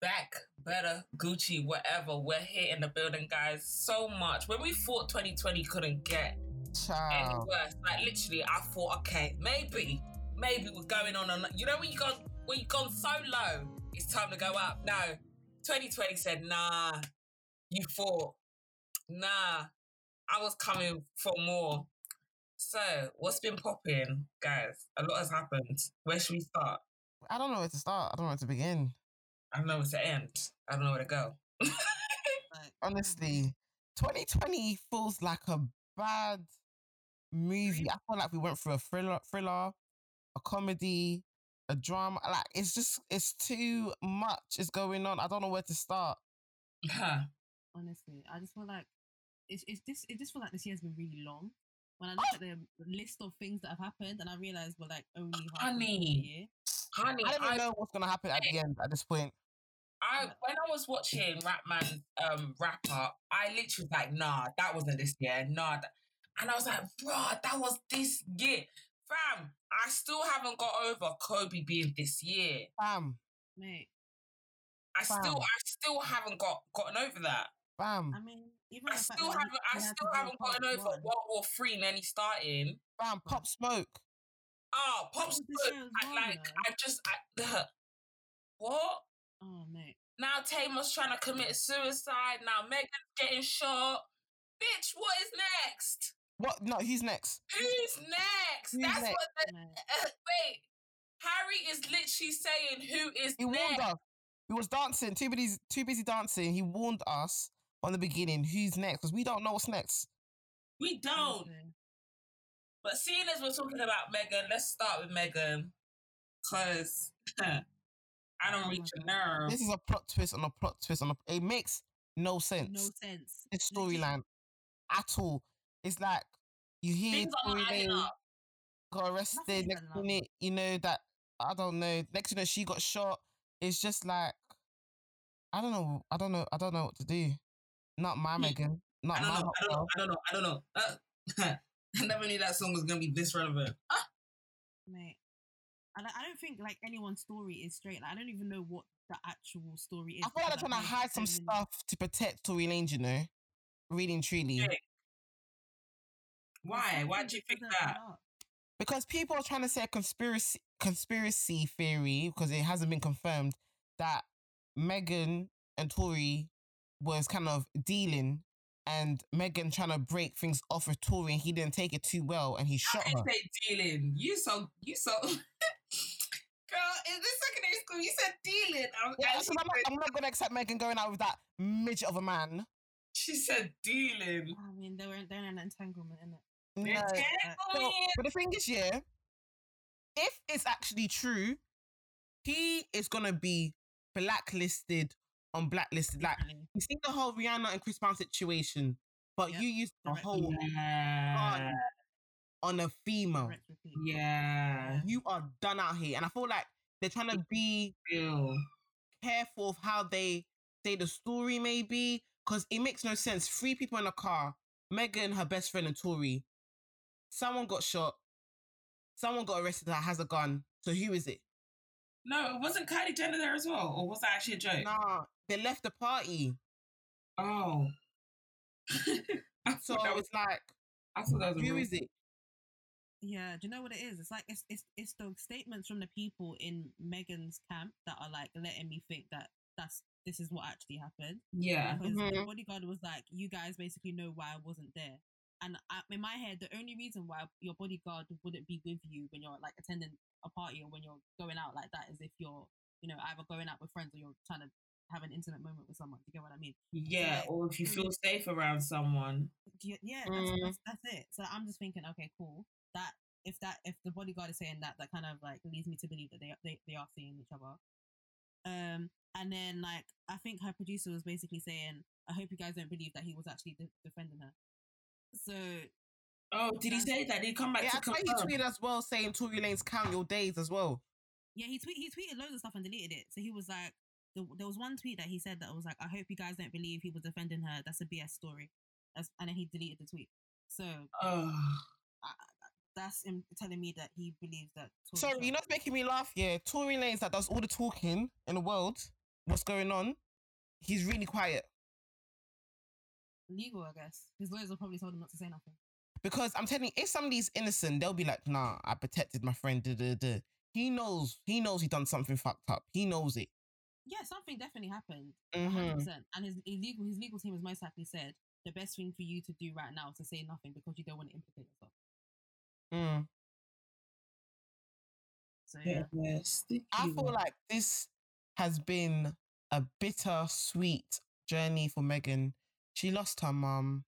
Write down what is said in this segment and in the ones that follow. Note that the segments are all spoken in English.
back, better, Gucci, whatever. We're here in the building, guys. So much. When we thought 2020 couldn't get any worse, like literally, I thought, okay, maybe, maybe we're going on. on you know when you gone when you've gone so low, it's time to go up. No, 2020 said, nah. You thought, nah. I was coming for more. So, what's been popping, guys? A lot has happened. Where should we start? I don't know where to start. I don't know where to begin. I don't know where to end. I don't know where to go. Um honestly, 2020 feels like a bad movie. I feel like we went through a thriller, thriller, a comedy, a drama. Like it's just it's too much is going on. I don't know where to start. Huh. honestly, I just feel like it's it's this it just feel like this year's been really long. When I look at the list of things that have happened, and I realized we're like only halfway through the Honey. year. Honey, I don't I, even know what's gonna happen at the end. At this point, I when I was watching Rapman's um wrap up, I literally was like, nah, that wasn't this year. Nah. That, and I was like, bro, that was this year. Fam, I still haven't got over Kobe being this year. fam, Mate, I still I still haven't got gotten over that. fam. I mean, even I still haven't I we had to still haven't gotten over one. World War Three and then he starting. bam. Pop smoke. Oh, Pop Smoke. I, well, like you? I just I, what? Oh mate, Now Tamar's trying to commit suicide. Now Megan's getting shot. Bitch, what is next? What? No, he's next. Who's next? Who's That's next? what the mate. uh, wait. Harry is literally saying who is He warned us. He was dancing, too busy, too busy dancing. He warned us from the beginning who's next because we don't know what's next. We don't. honestly. But seeing as we're talking about Megan, let's start with Megan. Cause I don't Oh reach a nerve. This is a plot twist on a plot twist on a. It makes no sense. No sense. this storyline at all. It's like you hear Things are not Tory adding Lanez up. got arrested. Nothing's Next minute, you know that I don't know. Next minute, she got shot. It's just like I don't know. I don't know. I don't know what to do. Not my. Megan. Not I don't my. know. I don't know. I don't know. I don't know. Uh, I never knew that song was gonna be this relevant. mate. And I, I don't think like anyone's story is straight. Like I don't even know what the actual story is. I feel like because they're trying to hide some read so many- stuff to protect Tory Lanez. You know, really and truly. Yeah. Why? Why do you think that? because people are trying to say a conspiracy conspiracy theory because it hasn't been confirmed that Megan and Tory was kind of dealing and Megan trying to break things off with Tory and he didn't take it too well and he I shot her. didn't say dealing. You so you so girl in this secondary school. You said dealing. I, Yeah, and so she, I'm, not, I'm not gonna accept Megan going out with that midget of a man. she said dealing. I mean, they were they're in an entanglement, in it. No. Entanglement. So, but the thing is, yeah, if it's actually true, he is gonna be blacklisted on blacklisted. Like you see the whole Rihanna and Chris Brown situation, but Yep. you used the Correct. whole Yeah. on a female. Yeah. You are done out here, and I feel like they're trying to be Real. careful of how they say the story, maybe because it makes no sense. Three people in a car: Megan, her best friend, and Tory. Someone got shot. Someone got arrested that has a gun. So who is it? No, it wasn't Kylie Jenner there as well, or was that actually a joke? Nah, they left the party. Oh. I So that was. it's like, I thought that was. a is it? Yeah, do you know what it is? It's like it's it's it's the statements from the people in Megan's camp that are like letting me think that that's this is what actually happened. Yeah. Because the Mhm. bodyguard was like, "You guys basically know why I wasn't there." And I, in my head, the only reason why your bodyguard wouldn't be with you when you're like attending a party or when you're going out like that is if you're, you know, either going out with friends or you're trying to have an intimate moment with someone. Do you get what I mean? Yeah, like, or if you feel safe around someone. Yeah, yeah that's, Mm. that's that's it. So I'm just thinking, okay, cool. That if that if the bodyguard is saying that, that kind of like leads me to believe that they they, they are seeing each other. Um, and then like I think her producer was basically saying, I hope you guys don't believe that he was actually de- defending her. So Oh, did he say that? Did he come back Yeah, I to thought he tweeted as well saying Tory Lanez count your days as well. yeah, he tweet he tweeted loads of stuff and deleted it. So he was like, the, there was one tweet that he said that was like, I hope you guys don't believe he was defending her. That's a BS story. That's and then he deleted the tweet. So Oh, I, that's him telling me that he believes that. Tory Sorry, you know what's making me laugh? Yeah, Tory Lanez that does all the talking in the world. what's going on, he's really quiet. Legal, I guess. His lawyers will probably told him not to say nothing. Because I'm telling you, if somebody's innocent, they'll be like, nah, I protected my friend. Da, da, da. He knows, he knows he done something fucked up. He knows it. Yeah, something definitely happened. Mhm. 100%. And his, his legal his legal team has most likely said the best thing for you to do right now is to say nothing because you don't want to implicate yourself. Mm. So yeah. Yeah, sticky I feel like this has been a bitter sweet journey for Megan. She lost her mum,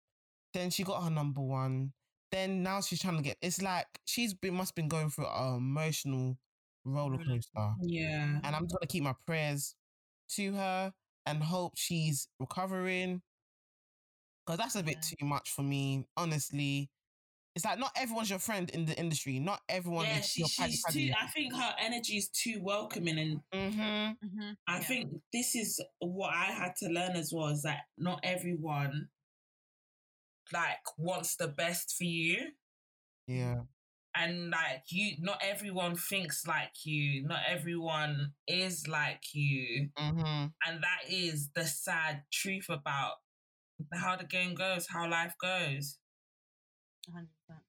then she got her number one, then now she's trying to get. It's like she's been must been going through an emotional roller Roller coaster, yeah. and I'm just gonna keep my prayers to her and hope she's recovering. Because that's a bit Yeah. too much for me, honestly. It's like not everyone's your friend in the industry. Not everyone Yeah, is she, your she's too. I think her energy is too welcoming, and Mm-hmm. Mm-hmm. I Yeah. think this is what I had to learn as well. Is that not everyone like wants the best for you, Yeah. And like you, not everyone thinks like you. Not everyone is like you, Mm-hmm. and that is the sad truth about how the game goes, how life goes. 100%.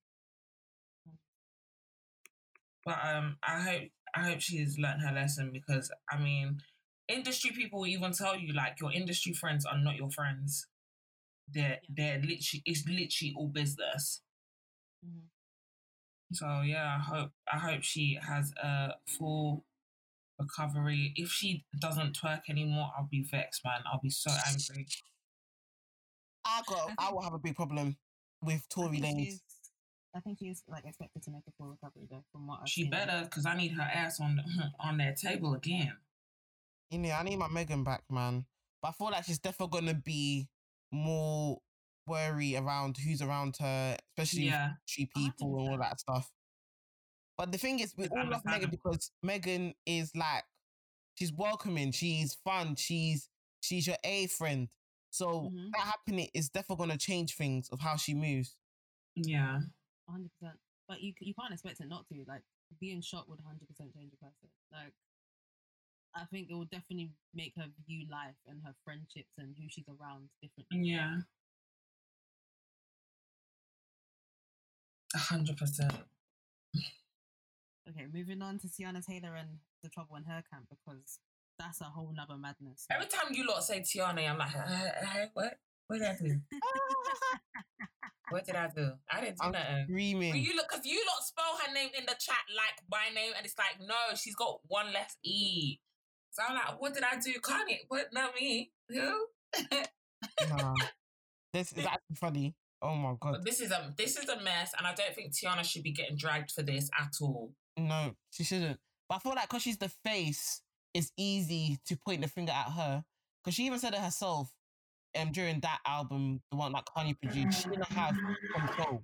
But um, I hope I hope she's learned her lesson because I mean, industry people will even tell you like your industry friends are not your friends. They're Yeah. they're literally it's literally all business. Mhm. So yeah, I hope I hope she has a full recovery. If she doesn't twerk anymore, I'll be vexed, man. I'll be so angry. I got. I I, will have a big problem with Tory think Lanez. I think she's like expected to make a full recovery though, from what I've She seen. better because I need her ass on the, on their table again. You know, I need my Megan back, man. But I feel like she's definitely gonna be more worry around who's around her, especially Yeah, tree people and all that stuff. But the thing is, we all love Megan because Megan is like, she's welcoming, she's fun, she's she's your A friend. So Mhm. that happening is definitely gonna change things of how she moves. yeah. hundred percent. But you you can't expect it not to. Like being shot would hundred percent change a person. Like I think it will definitely make her view life and her friendships and who she's around differently. Yeah. Hundred percent. Okay, moving on to Teyana Taylor and the trouble in her camp because that's a whole nother madness. Every time you lot say Tiana, I'm like, hey, hey, what? What did I do? What did I do? I didn't do I'm nothing. But screaming. you look, cause you lot spell her name in the chat like my name, and it's like, no, she's got one less e. So I'm like, what did I do? Kanye? What? Not me. Who? Nah. This is actually funny. Oh my god. But this is a this is a mess, and I don't think Teyana should be getting dragged for this at all. No, she shouldn't. But I feel like because she's the face, it's easy to point the finger at her. Because she even said it herself um, during that album, the one that Kanye produced, she didn't have control.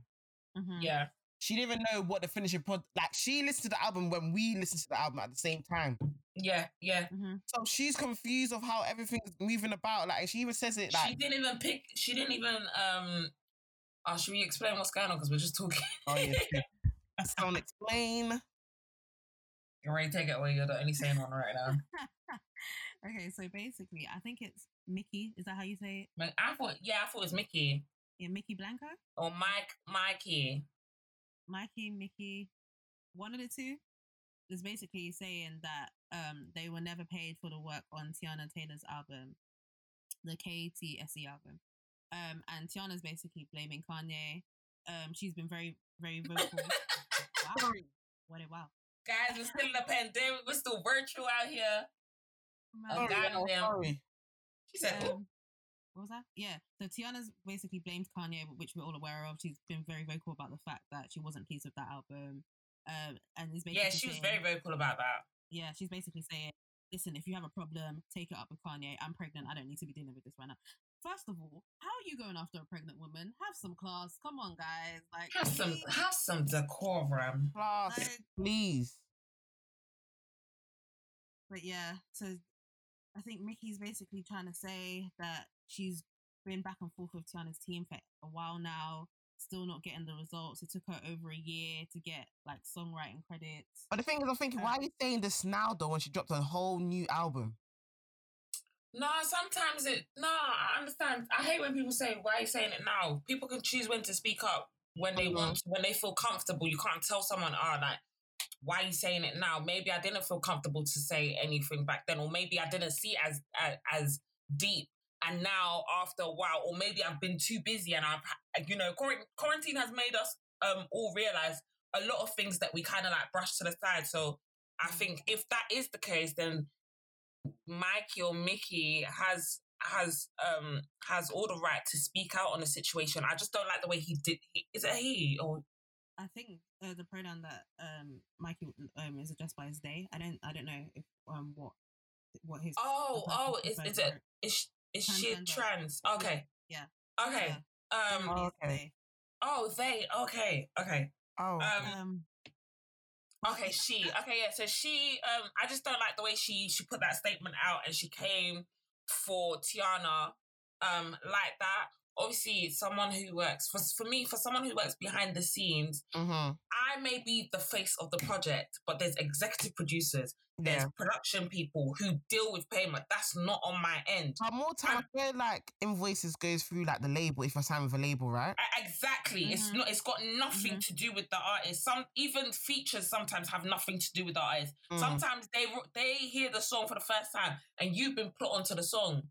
Mhm. Yeah, She didn't even know what the finishing pod like. She listened to the album when we listened to the album at the same time, yeah, yeah. Mhm. so she's confused of how everything's moving about. Like she even says it she didn't even pick. She didn't even. Um. Oh, should we explain what's going on? Because we're just talking. "Oh yeah, someone explain." You're ready to take it away. You're the only sane one right now. okay, so basically, I think it's Mickey. Is that how you say it? I thought, yeah, I thought it was Mickey Yeah, Mykki Blanco, or Mike, Mikey. Mikey, Mickey, one of the two. Is basically saying that um they were never paid for the work on Teyana Taylor's album, the KTSE album. Um, and Teyana's basically blaming Kanye. Um, she's been very, very vocal. wow, what a wow. Guys, we're still in the pandemic. We're still virtual out here. Oh, Sorry, God oh, damn. sorry. She said, "Oh, Um, what was that? Yeah. So Teyana's basically blamed Kanye, which we're all aware of. She's been very vocal about the fact that she wasn't pleased with that album. Um, and is basically yeah, she was saying- very vocal about that. yeah, she's basically saying, listen, if you have a problem, take it up with Kanye. I'm pregnant. I don't need to be dealing with this right now. First of all, how are you going after a pregnant woman? Have some class. Come on, guys. Like, Have some, please. have some decorum. Class, Like- please. But yeah, so I think Mickey's basically trying to say that she's been back and forth with Teyana's team for a while now, still not getting the results. It took her over a year to get like songwriting credits. But the thing is, I'm thinking, Uh, why are you saying this now though when she dropped a whole new album? No, sometimes it. No, I understand. I hate when people say, "Why are you saying it now?" People can choose when to speak up when they Mhm. want, when they feel comfortable. You can't tell someone, "Ah, like, why are you saying it now?" Maybe I didn't feel comfortable to say anything back then, or maybe I didn't see it as as, as deep. And now, after a while, or maybe I've been too busy, and I've, you know, quarantine has made us um all realize a lot of things that we kind of like brush to the side. So I think if that is the case, then Mikey or Mickey has has um has all the right to speak out on the situation. I just don't like the way he did. He, is it he or I think uh, the pronoun that um Mikey um is addressed by is they. I don't I don't know if um what what his oh oh is prefers is it for is is she trans? Okay, Yeah. okay. Yeah. Um. Oh, okay. Oh, they. Okay. Okay. Oh, Um. Okay, she. Okay, yeah. So she. Um, I just don't like the way she she put that statement out, and she came for Tiana, um, like that. Obviously, someone who works for for me, for someone who works behind the scenes, hmm I may be the face of the project, but there's executive producers, there's yeah. production people who deal with payment. That's not on my end. But more time, I feel like invoices goes through like the label if I sign with a label, right? I- Exactly. It's Mhm. not. It's got nothing Mhm. to do with the artist. Some even features sometimes have nothing to do with the artist. Mm. Sometimes they they hear the song for the first time and you've been put onto the song.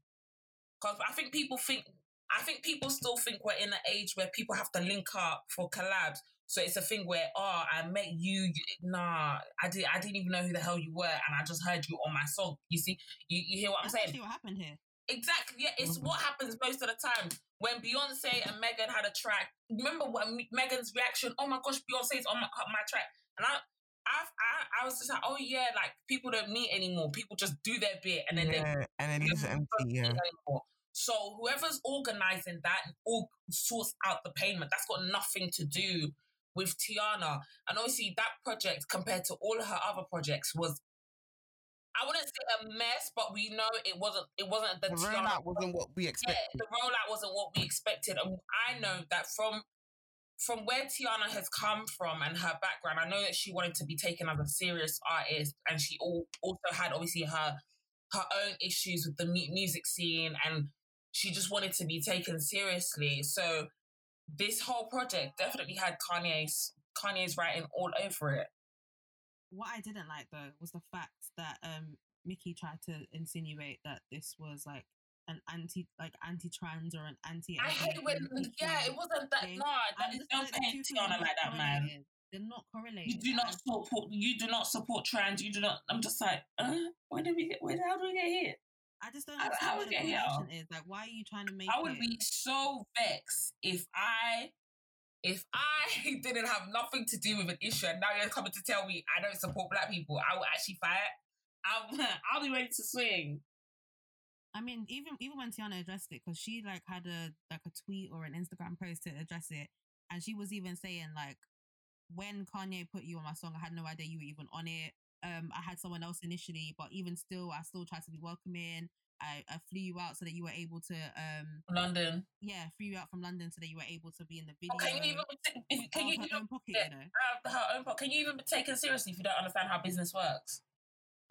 Because I think people think I think people still think we're in an age where people have to link up for collabs. So it's a thing where oh I met you, nah I did I didn't even know who the hell you were and I just heard you on my song. You see you, you hear what I'm saying? what happened here. Exactly. Yeah, it's what happens most of the time when Beyonce and Megan had a track. Remember when Megan's reaction? Oh my gosh, Beyonce's on my, on my track, and I, I, I, I was just like, oh yeah, like people don't meet anymore. People just do their bit, and then they yeah, and then leaves it empty. Yeah. anymore. So whoever's organizing that and all sorts out the payment, that's got nothing to do with Teyana. And obviously, that project compared to all her other projects was. I wouldn't say a mess, but we know it wasn't. It wasn't the, The Teyana rollout wasn't what we yeah, expected. the rollout wasn't what we expected. And I know that from from where Teyana has come from and her background, I know that she wanted to be taken as a serious artist, and she all, also had obviously her her own issues with the music scene, and she just wanted to be taken seriously. So this whole project definitely had Kanye's Kanye's writing all over it. What I didn't like though was the fact that um Mickey tried to insinuate that this was like an anti like anti trans or an anti I hate when yeah, it wasn't that. thing. No, that is don't paint Teyana like that, man. They're not correlated. You do not support. You do not support trans. You do not. I'm just like, uh, where did we get? Where how do we get here? I just don't understand how what the correlation is. Like, why are you trying to make I would it? be so vexed if I, if I didn't have nothing to do with an issue, and now you're coming to tell me I don't support black people. I will actually fight. I'm, I'll be ready to swing. I mean, even even when Teyana addressed it, because she like had a like a tweet or an Instagram post to address it, and she was even saying like, when Kanye put you on my song, I had no idea you were even on it. Um, I had someone else initially, but even still, I still tried to be welcoming. I, I flew you out so that you were able to um London. yeah flew you out from London so that you were able to be in the video. Can you even? If, out can you her even? own pocket, yeah. you know? Her own pocket. Can you even be taken seriously if you don't understand how business works?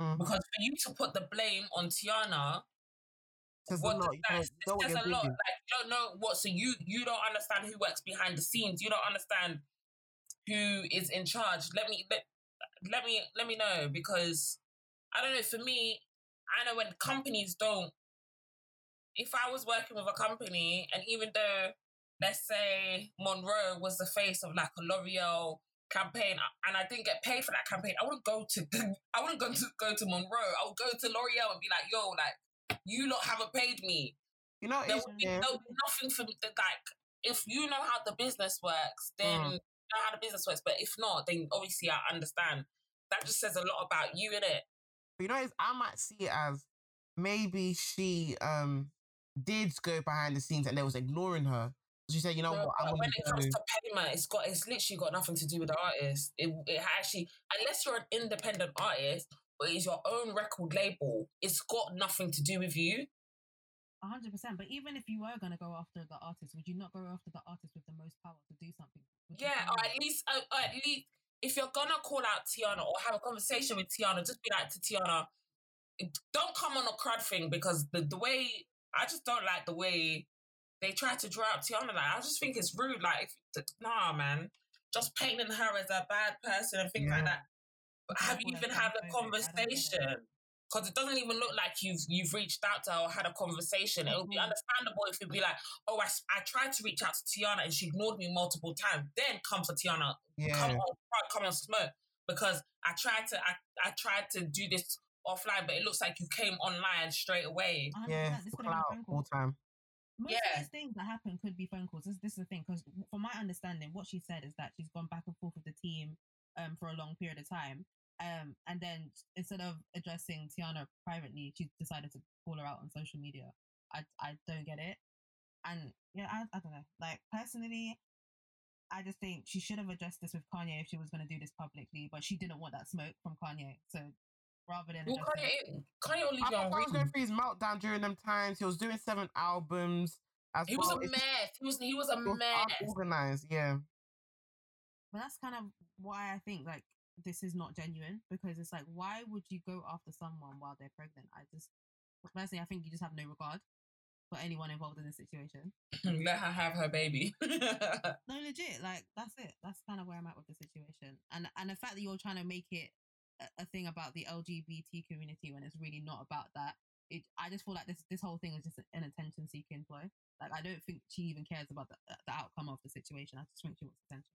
Mhm. Because for you to put the blame on Teyana, Says a what lot. does that, don't it know says a lot. doing. Like you don't know what. So you you don't understand who works behind the scenes. You don't understand who is in charge. Let me let, let me let me know because I don't know. For me, I know when companies don't. If I was working with a company, and even though let's say Monroe was the face of like a L'Oreal campaign, and I didn't get paid for that campaign, I wouldn't go to the, I wouldn't go to go to Monroe. I would go to L'Oreal and be like, "Yo, like you lot haven't paid me." You know, there would be, there will be nothing for me to like if you know how the business works then Mm. know how the business works but if not then obviously i understand that just says a lot about you in it you know, I might see it as maybe she um did go behind the scenes and they was ignoring her. She said, "You know what? I when want it to comes to payment it's got it's literally got nothing to do with the artist it, it actually unless you're an independent artist or it's your own record label it's got nothing to do with you A hundred percent. But even if you were gonna go after the artist, would you not go after the artist with the most power to do something? Would Yeah, or at least, uh, or at least, if you're gonna call out Teyana or have a conversation with Teyana, just be like to Teyana, don't come on a crud thing because the the way I just don't like the way they try to draw up Teyana. Like I just think it's rude. Like if, nah, man, just painting her as a bad person and things like that. But have you even had a transphobic. I don't get conversation? Because it doesn't even look like you've you've reached out to her or had a conversation. It would be Mhm. understandable if you'd be like, "Oh, I, I tried to reach out to Teyana and she ignored me multiple times." Then come for Teyana, come on, come on, smoke. Because I tried to, I, I tried to do this offline, but it looks like you came online straight away. 100%, Yeah. this could have Clout a phone all time. Most Yeah. of these things that happen could be phone calls. This, this is the thing, because from my understanding, what she said is that she's gone back and forth with the team um, for a long period of time. Um, and then instead of addressing Teyana privately, she decided to call her out on social media. I, I don't get it. And yeah, I, I don't know. Like, personally, I just think she should have addressed this with Kanye if she was going to do this publicly, but she didn't want that smoke from Kanye. So rather than Well, Kanye, Kanye will leave I thought I was going read. through his meltdown during them times. He was doing seven albums as He was well. a It's just- mess. He was he was a it was mess. unorganized, yeah. But that's kind of why I think like this is not genuine because it's like why would you go after someone while they're pregnant? I just personally I think you just have no regard for anyone involved in this situation. Let her have her baby. No, legit, like that's it. That's kind of where I'm at with the situation, and and the fact that you're trying to make it a, a thing about the LGBT community when it's really not about that. It, I just feel like this this whole thing is just an attention seeking ploy. Like I don't think she even cares about the, the outcome of the situation. I just think she wants attention.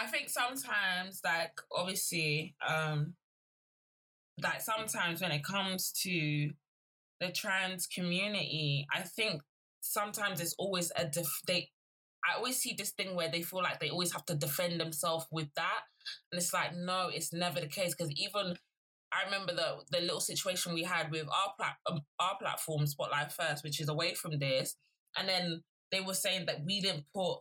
I think sometimes, like obviously, um, like sometimes when it comes to the trans community, I think sometimes it's always a def- they. I always see this thing where they feel like they always have to defend themselves with that, and it's like no, it's never the case because even. I remember the the little situation we had with our plat- um, our platform Spotlight First, which is away from this, and then they were saying that we didn't put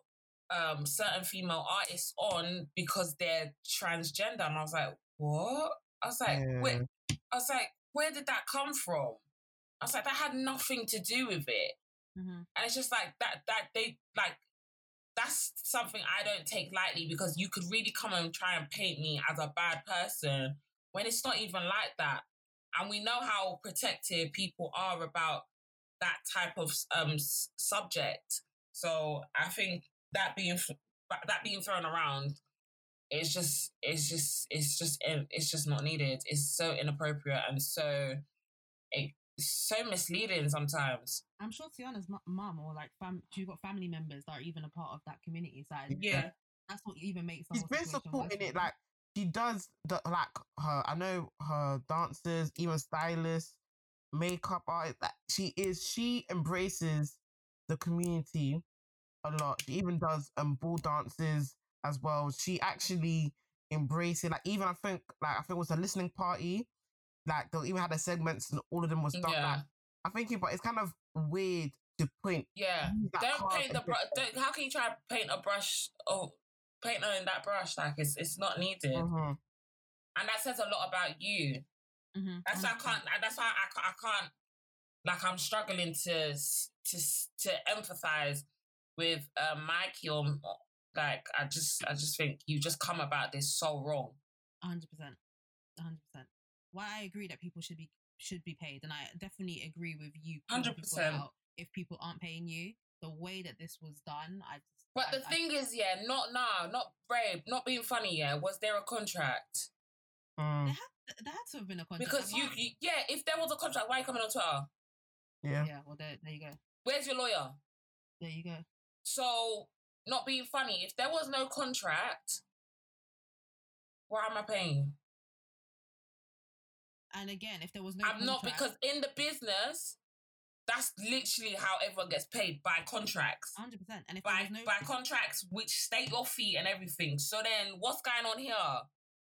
um certain female artists on because they're transgender and I was like, what? I was like, Yeah. where I was like, where did that come from? I was like, that had nothing to do with it. Mm-hmm. And it's just like that that they like that's something I don't take lightly because you could really come and try and paint me as a bad person when it's not even like that. And we know how protective people are about that type of um s- subject. So I think that being that being thrown around it's just it's just it's just it's just not needed. It's so inappropriate and so it's so misleading sometimes. I'm sure Teyana's mu- mum or like fam, she's got family members that are even a part of that community. So Yeah. that's what even makes. The She's been supporting it. Like she does the like her. I know her dancers, even stylists, makeup artists. Like she is. She embraces the community a lot. She even does um ball dances as well. She actually embraces like even I think like I think it was a listening party. Like they even had their segments and all of them was done. Yeah. Like, I'm thinking, but it's kind of weird to point. Yeah. Don't paint the brush. How can you try to paint a brush or paint her in that brush? Like it's it's not needed, Mhm. and that says a lot about you. Mhm, That's why I can't. That's why I, I can't. Like I'm struggling to to to empathize with uh, Mikey or like I just I just think you just come about this so wrong. hundred percent, hundred percent. Why I agree that people should be should be paid, and I definitely agree with you. 100%. If people aren't paying you, the way that this was done, I just. But I- the I- thing is, yeah, not nah, not brave, not being funny. Yeah, was there a contract? Mm, there had, there had to have been a contract. Because you, you, yeah, if there was a contract, why are you coming on Twitter? yeah. Yeah, well, there, there you go. Where's your lawyer? There you go. So, not being funny, if there was no contract, why am I paying? And again, if there was no, I'm not because in the business, that's literally how everyone gets paid by contracts. hundred percent. And if By no, by contracts which state your fee and everything. So then what's going on here?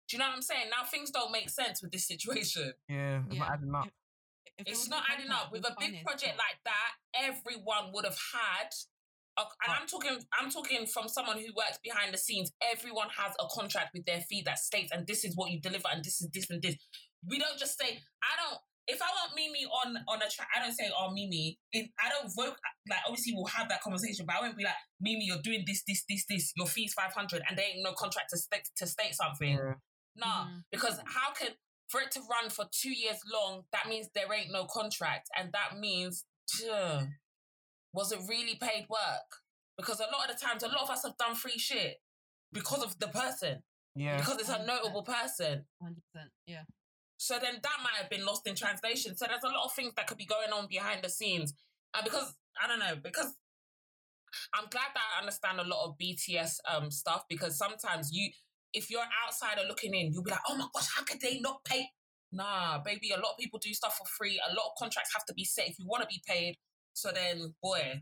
Do you know what I'm saying? Now things don't make sense with this situation. Yeah, it's not adding up. if there It's was no not adding up. With a big Kanye, project like that, everyone would have had. A, and I'm talking. I'm talking from someone who works behind the scenes. Everyone has a contract with their fee that states, and this is what you deliver, and this is this and this. We don't just say, "I don't." If I want Mimi on on a track, I don't say, "Oh, Mimi." If I don't vote, like obviously we'll have that conversation, but I won't be like, "Mimi, you're doing this, this, this, this. Your fee's five hundred, and there ain't no contract to state to state something." Yeah. No, Mhm. because how can for it to run for two years long, that means there ain't no contract, and that means, tuh, was it really paid work? Because a lot of the times, a lot of us have done free shit because of the person, Yeah. because it's a notable person. Hundred percent. Yeah. So then that might have been lost in translation. So there's a lot of things that could be going on behind the scenes. And because I don't know, because I'm glad that I understand a lot of BTS um stuff because sometimes you if you're an outsider looking in, you'll be like, oh my gosh, how could they not pay? Nah, baby, a lot of people do stuff for free. A lot of contracts have to be set if you want to be paid. So then, boy,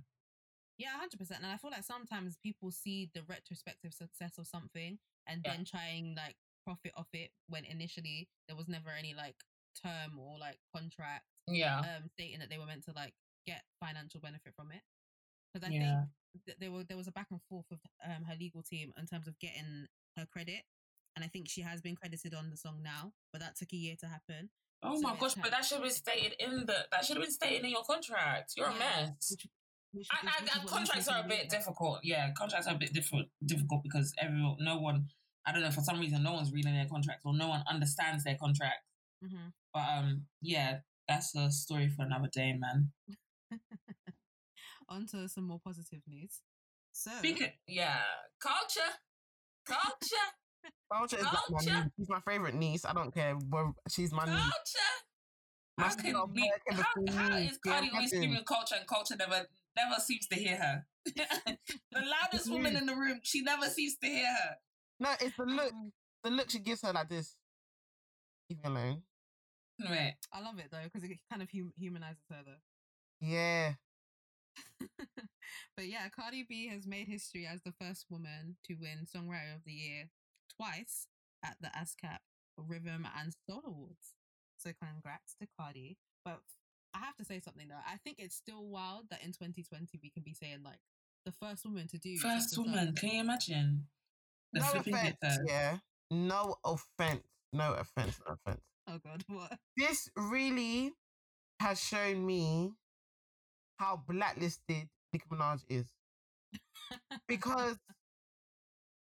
Yeah, hundred percent. And I feel like sometimes people see the retrospective success of something and Yeah. then trying like profit off it when initially there was never any like term or like contract yeah, um stating that they were meant to like get financial benefit from it. Because I Yeah. think th- there were there was a back and forth with um her legal team in terms of getting her credit. And I think she has been credited on the song now, but that took a year to happen. Oh my gosh, but that should have been stated in the that should have been stated in your contract. You're a mess. Which, which, I, I, which I- contracts are a bit difficult. Yeah, contracts are a bit different, difficult because everyone, no one, I don't know, for some reason, no one's reading their contracts or no one understands their contract. Mhm. But um, yeah, that's a story for another day, man. On to some more positive news. So, Speaking, yeah, Kulture, Kulture, Kulture is like my niece. She's my favorite niece. I don't care. Well, she's my niece. Kulture. My How sister can got we? How, before how me. is Yeah, Cardi always screaming Kulture and Kulture never never seems to hear her? the loudest woman in the room, she never seems to hear her. No, it's the look. um, The look she gives her like this. Leave me alone. Right. I love it though because it kind of hum- humanizes her though. Yeah. but yeah, Cardi B has made history as the first woman to win Songwriter of the Year twice at the ASCAP Rhythm and Soul Awards. So congrats to Cardi. But I have to say something though. I think it's still wild that in 2020 we can be saying like the first woman to do such First woman, can you imagine? The no offense. gift, Yeah. No offense. No offense. No offense. Oh god, what? This really has shown me how blacklisted Nicki Minaj is. because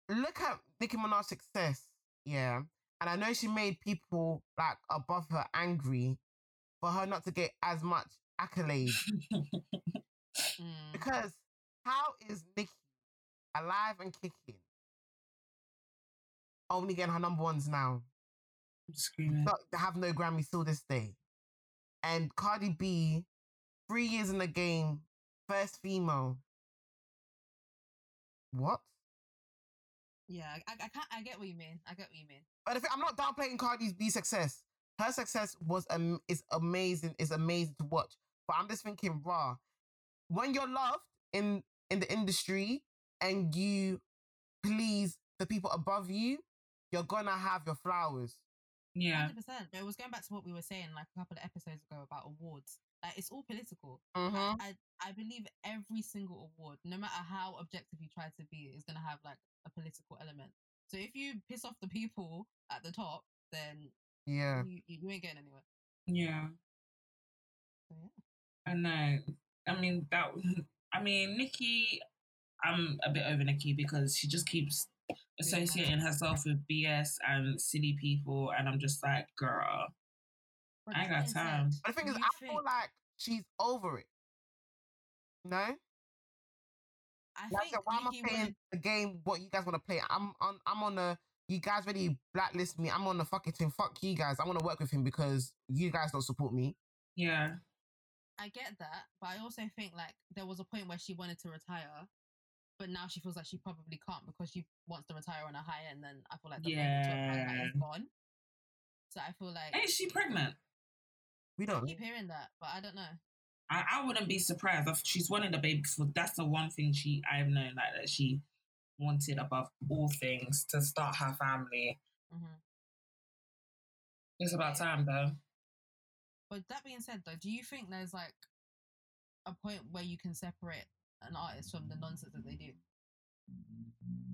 look at Nicki Minaj's success, yeah. And I know she made people like above her angry for her not to get as much accolade. Mm. because how is Nicki alive and kicking? Only getting her number ones now. Not have no Grammy till this day. And Cardi B, three years in the game, first female. What? Yeah, I, I can't. I get what you mean. I get what you mean. But if I'm not downplaying Cardi's B success. Her success was um, is amazing. Is amazing to watch. But I'm just thinking, raw. When you're loved in in the industry and you please the people above you, you're gonna have your flowers. Yeah. Hundred percent. But it was going back to what we were saying like a couple of episodes ago about awards. Like it's all political. Mm-hmm. I, I believe every single award, no matter how objective you try to be, is gonna have like a political element. So if you piss off the people at the top, then Yeah. you, you, you ain't getting anywhere. Yeah. So, yeah. I know. I mean that. I mean Nicki. I'm a bit over Nicki because she just keeps associating herself with BS and silly people, and I'm just like, girl. But I ain't got being time. But the thing is, I you feel like she's over it. No? I Like I think said, why am I playing wouldn't- the game what you guys want to play? I'm on I'm on the you guys really blacklist me. I'm on the fucking team. Fuck you guys. I want to work with him because you guys don't support me. Yeah. I get that, but I also think like there was a point where she wanted to retire, but now she feels like she probably can't because she wants to retire on a high, and then I feel like the moment to apply that is Yeah. gone. So I feel like Ain't she pregnant? We don't. keep hearing that, but I don't know. I, I wouldn't be surprised if she's wanted a baby before. That's the one thing she I've known like that she wanted above all things to start her family. hmm It's about time though. But that being said, though, do you think there's like a point where you can separate an artist from the nonsense that they do?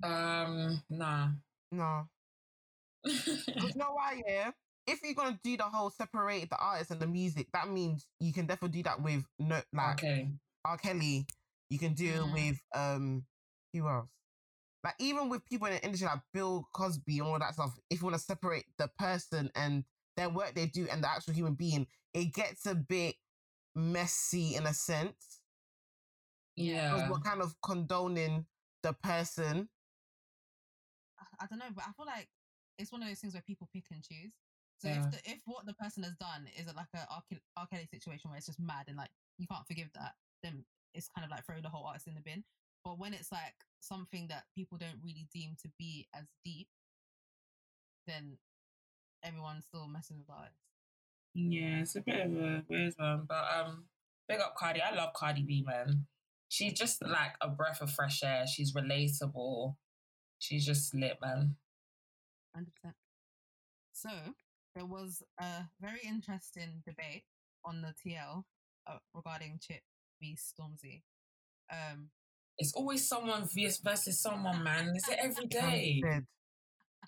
Um, nah. Nah. you know why, yeah? If you're gonna do the whole separate the artist and the music, that means you can definitely do that with no like okay. R. Kelly. You can do it Mm. with um who else? Like even with people in the industry like Bill Cosby and all that stuff. If you want to separate the person and their work they do and the actual human being, it gets a bit messy in a sense. Because Yeah. we're kind of condoning the person. I- I don't know, but I feel like it's one of those things where people pick and choose. So Yeah. if the, if what the person has done is like a R. Kelly- R. Kelly situation where it's just mad and like you can't forgive that, then it's kind of like throw the whole artist in the bin. But when it's like something that people don't really deem to be as deep, then everyone's still messing with the artist. Yeah, it's a bit of a weird one. But um big up Cardi. I love Cardi B, man. She's just like a breath of fresh air. She's relatable. She's just lit, man. Hundred percent. So there was a very interesting debate on the TL uh, regarding Chip v Stormzy. Um, It's always someone vs versus someone, man. Is it every day? said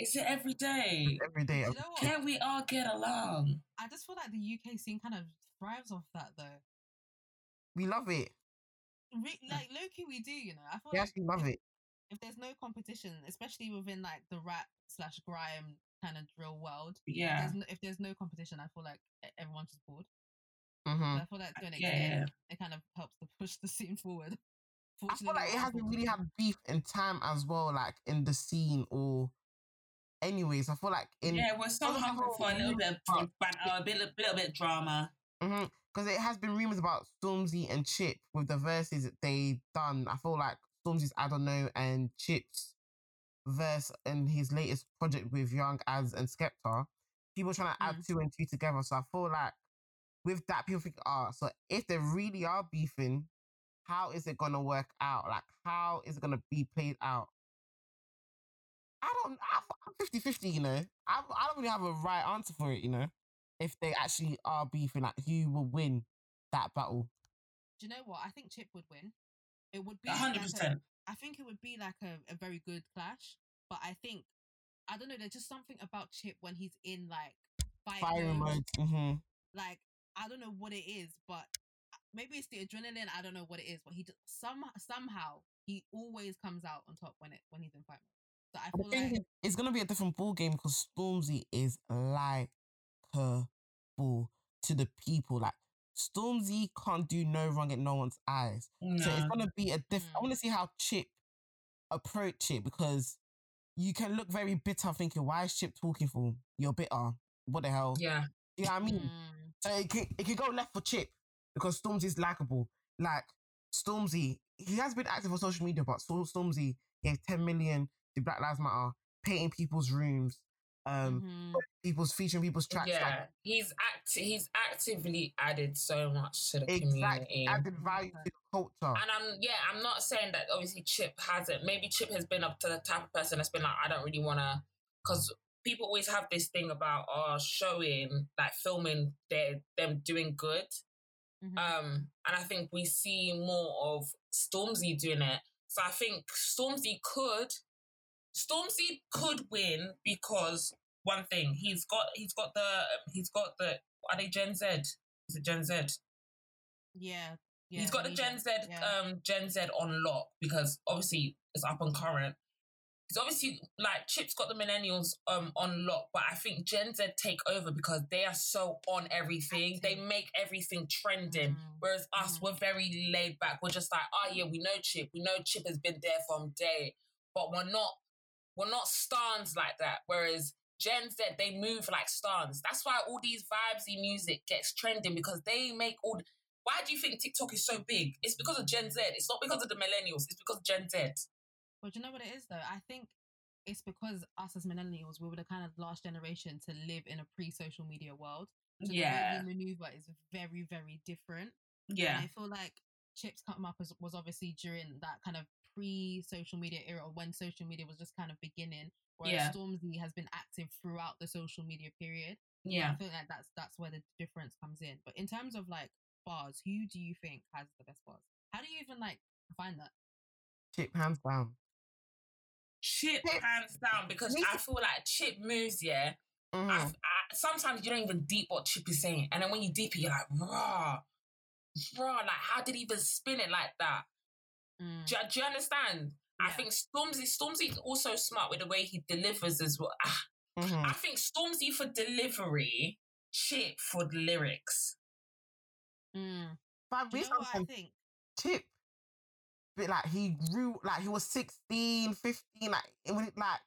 Is it every day? Every day. do you know? Can we all get along? I just feel like the UK scene kind of thrives off that though. We love it. Re- like low key, we do. You know, I feel We like actually love if, it. if there's no competition, especially within like the rap slash grime kind of drill world. If Yeah. there's, no, if there's no competition, I feel like everyone's just bored. hmm So I feel like to an extent, yeah. it kind of helps to push the scene forward. I feel like it hasn't really had beef in time as well, like in the scene or. Anyways, I feel like in yeah, we're so Other hungry for a little bit of banter, a bit, little bit drama. because it has been rumors about Stormzy and Chip with the verses that they done. I feel like Stormzy's I don't know and Chip's verse in his latest project with Young Adz and Skepta. People trying to add two and two together. So I feel like with that, people think, ah, so if they really are beefing, how is it gonna work out? Like, how is it gonna be played out? I don't. I- I'm 50 50, you know. I, I don't really have a right answer for it, you know. If they actually are beefing, like, who will win that battle? Do you know what? I think Chip would win. It would be A hundred like a- percent. I think it would be like a, a very good clash. But I think I don't know. There's just something about Chip when he's in like fight Fire mode. mode. hmm Like I don't know what it is, but uh, maybe it's the adrenaline. I don't know what it is, but he just some somehow he always comes out on top when it when he's in fight mode. So I feel thing like it's gonna be a different ball game because Stormzy is like her ball to the people. Like Stormzy can't do no wrong in no one's eyes. So it's gonna be a diff. I Mm. want to see how Chip approach it because you can look very bitter, thinking, "Why is Chip talking for? You're bitter. What the hell?" Yeah. You know what I mean? mm, So it can it can go left for Chip because Stormzy's likable. Like Stormzy, he has been active on social media, but Storm- Stormzy gave 10 million to Black Lives Matter, painting people's rooms, um, mhm. people's featuring people's tracks. Yeah, Like, he's act. He's actively added so much to the exactly, community. added value to the culture. And I'm yeah, I'm not saying that obviously Chip hasn't. Maybe Chip has been up to the type of person that's been like, I don't really wanna because people always have this thing about uh showing like filming their them doing good. Mhm. Um and I think we see more of Stormzy doing it. So I think Stormzy could Stormzy could win because one thing, he's got he's got the he's got the are they Gen Z? Is it Gen Z? yeah, yeah. he's got the Gen Z, yeah. um, Gen Z on lock because obviously it's up and current. Because obviously, like Chip's got the millennials um on lock, but I think Gen Z take over because they are so on everything. They make everything trending. Mhm. Whereas us, Mhm. we're very laid back. We're just like, oh yeah, we know Chip. We know Chip has been there from day, but we're not we're not stans like that. Whereas Gen Z, they move like stans. That's why all these vibesy music gets trending because they make all. Why do you think TikTok is so big? It's because of Gen Z. It's not because of the millennials. It's because of Gen Z. But you know what it is though? I think it's because us as millennials, we were the kind of last generation to live in a pre-social media world. So Yeah, the way we maneuver is very, very different. yeah, And I feel like Chips come up as, was obviously during that kind of pre-social media era or when social media was just kind of beginning. Whereas Yeah. Stormzy has been active throughout the social media period. yeah. I feel like that's that's where the difference comes in. But in terms of like bars, who do you think has the best bars? How do you even like find that? Chip hands down. Chip Chip- hands down because I feel like Chip moves. Yeah, Mhm. I, I, sometimes you don't even deep what Chip is saying, and then when you deep it, you're like, raw, raw. Like, how did he even spin it like that? Mm, Do, you- do you understand? I think Stormzy Stormzy's also smart with the way he delivers as well. Ah, Mhm. I think Stormzy for delivery, Chip for the lyrics. Mm. But Do we you know what I think? Chip, but like he grew, like he was 16, 15, like it was like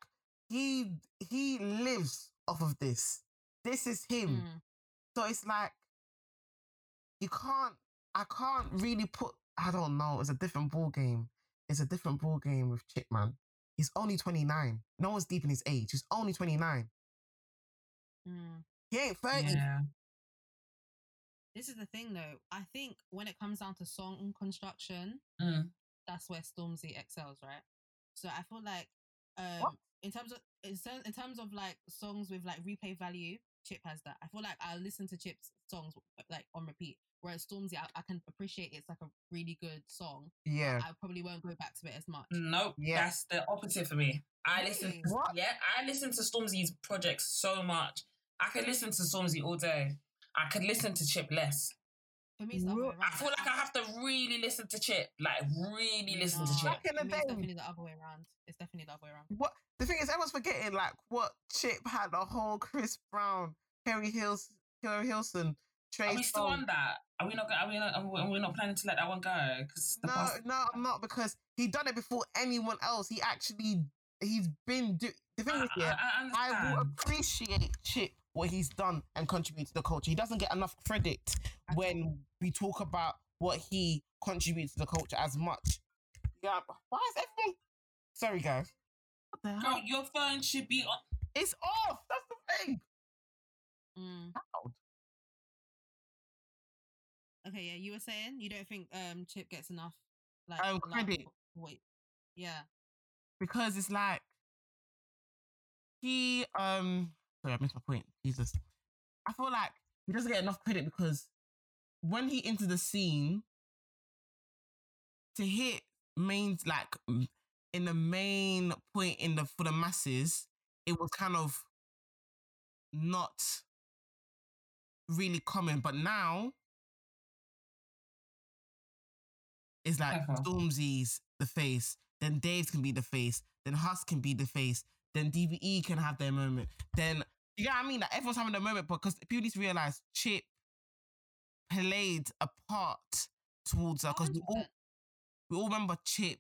he he lives off of this. This is him. Mm. So it's like you can't. I can't really put. I don't know. It's a different ball game. It's a different ball game with Chip, man. He's only 29. No one's deep in his age. He's only 29. Mm. He ain't 30. Yeah. This is the thing, though. I think when it comes down to song construction, Mm. that's where Stormzy excels, right? So I feel like um in terms of in, in terms of like songs with like replay value, Chip has that. I feel like I listen to Chip's songs like on repeat, whereas Stormzy I, I can appreciate it's like a really good song. Yeah. I probably won't go back to it as much. Nope. Yeah. That's the opposite for me. I listen. To, What? Yeah, I listen to Stormzy's projects so much. I could listen to Stormzy all day. I could listen to Chip less. For me, it's the other way around. I feel like I have to really listen to Chip. Like really listen to Chip. Back in the for me, it's definitely the other way around. It's definitely the other way around. What the thing is, everyone's forgetting like what Chip had a whole Chris Brown, Kerry Hills, Kerry Hilson, Trey. Are we still Songz. on that? Are we not? Are we not? Are we, not planning to let that one go? Because No, past. no, I'm not because he done it before anyone else. He actually he's been do the thing I, is yeah. I, I I will appreciate Chip what he's done and contribute to the culture. He doesn't get enough credit when we talk about what he contributes to the culture as much. Yeah, why is everyone? Sorry, guys. What the hell? Girl, your phone should be on. It's off. That's the thing. Mm. Loud. Okay, yeah, you were saying you don't think um Chip gets enough like love credit. Wait, yeah. because it's like he um sorry, I missed my point. Jesus. I feel like he doesn't get enough credit because when he entered the scene to hit mains like in the main point in the for the masses, it was kind of not really common. But now it's like Clever. Stormzy's the face, then Dave's can be the face, then Hus can be the face, then DBE can have their moment. Then you know what I mean? Like everyone's having their moment but because people need to realize Chip played a part towards her because we all we all remember Chip,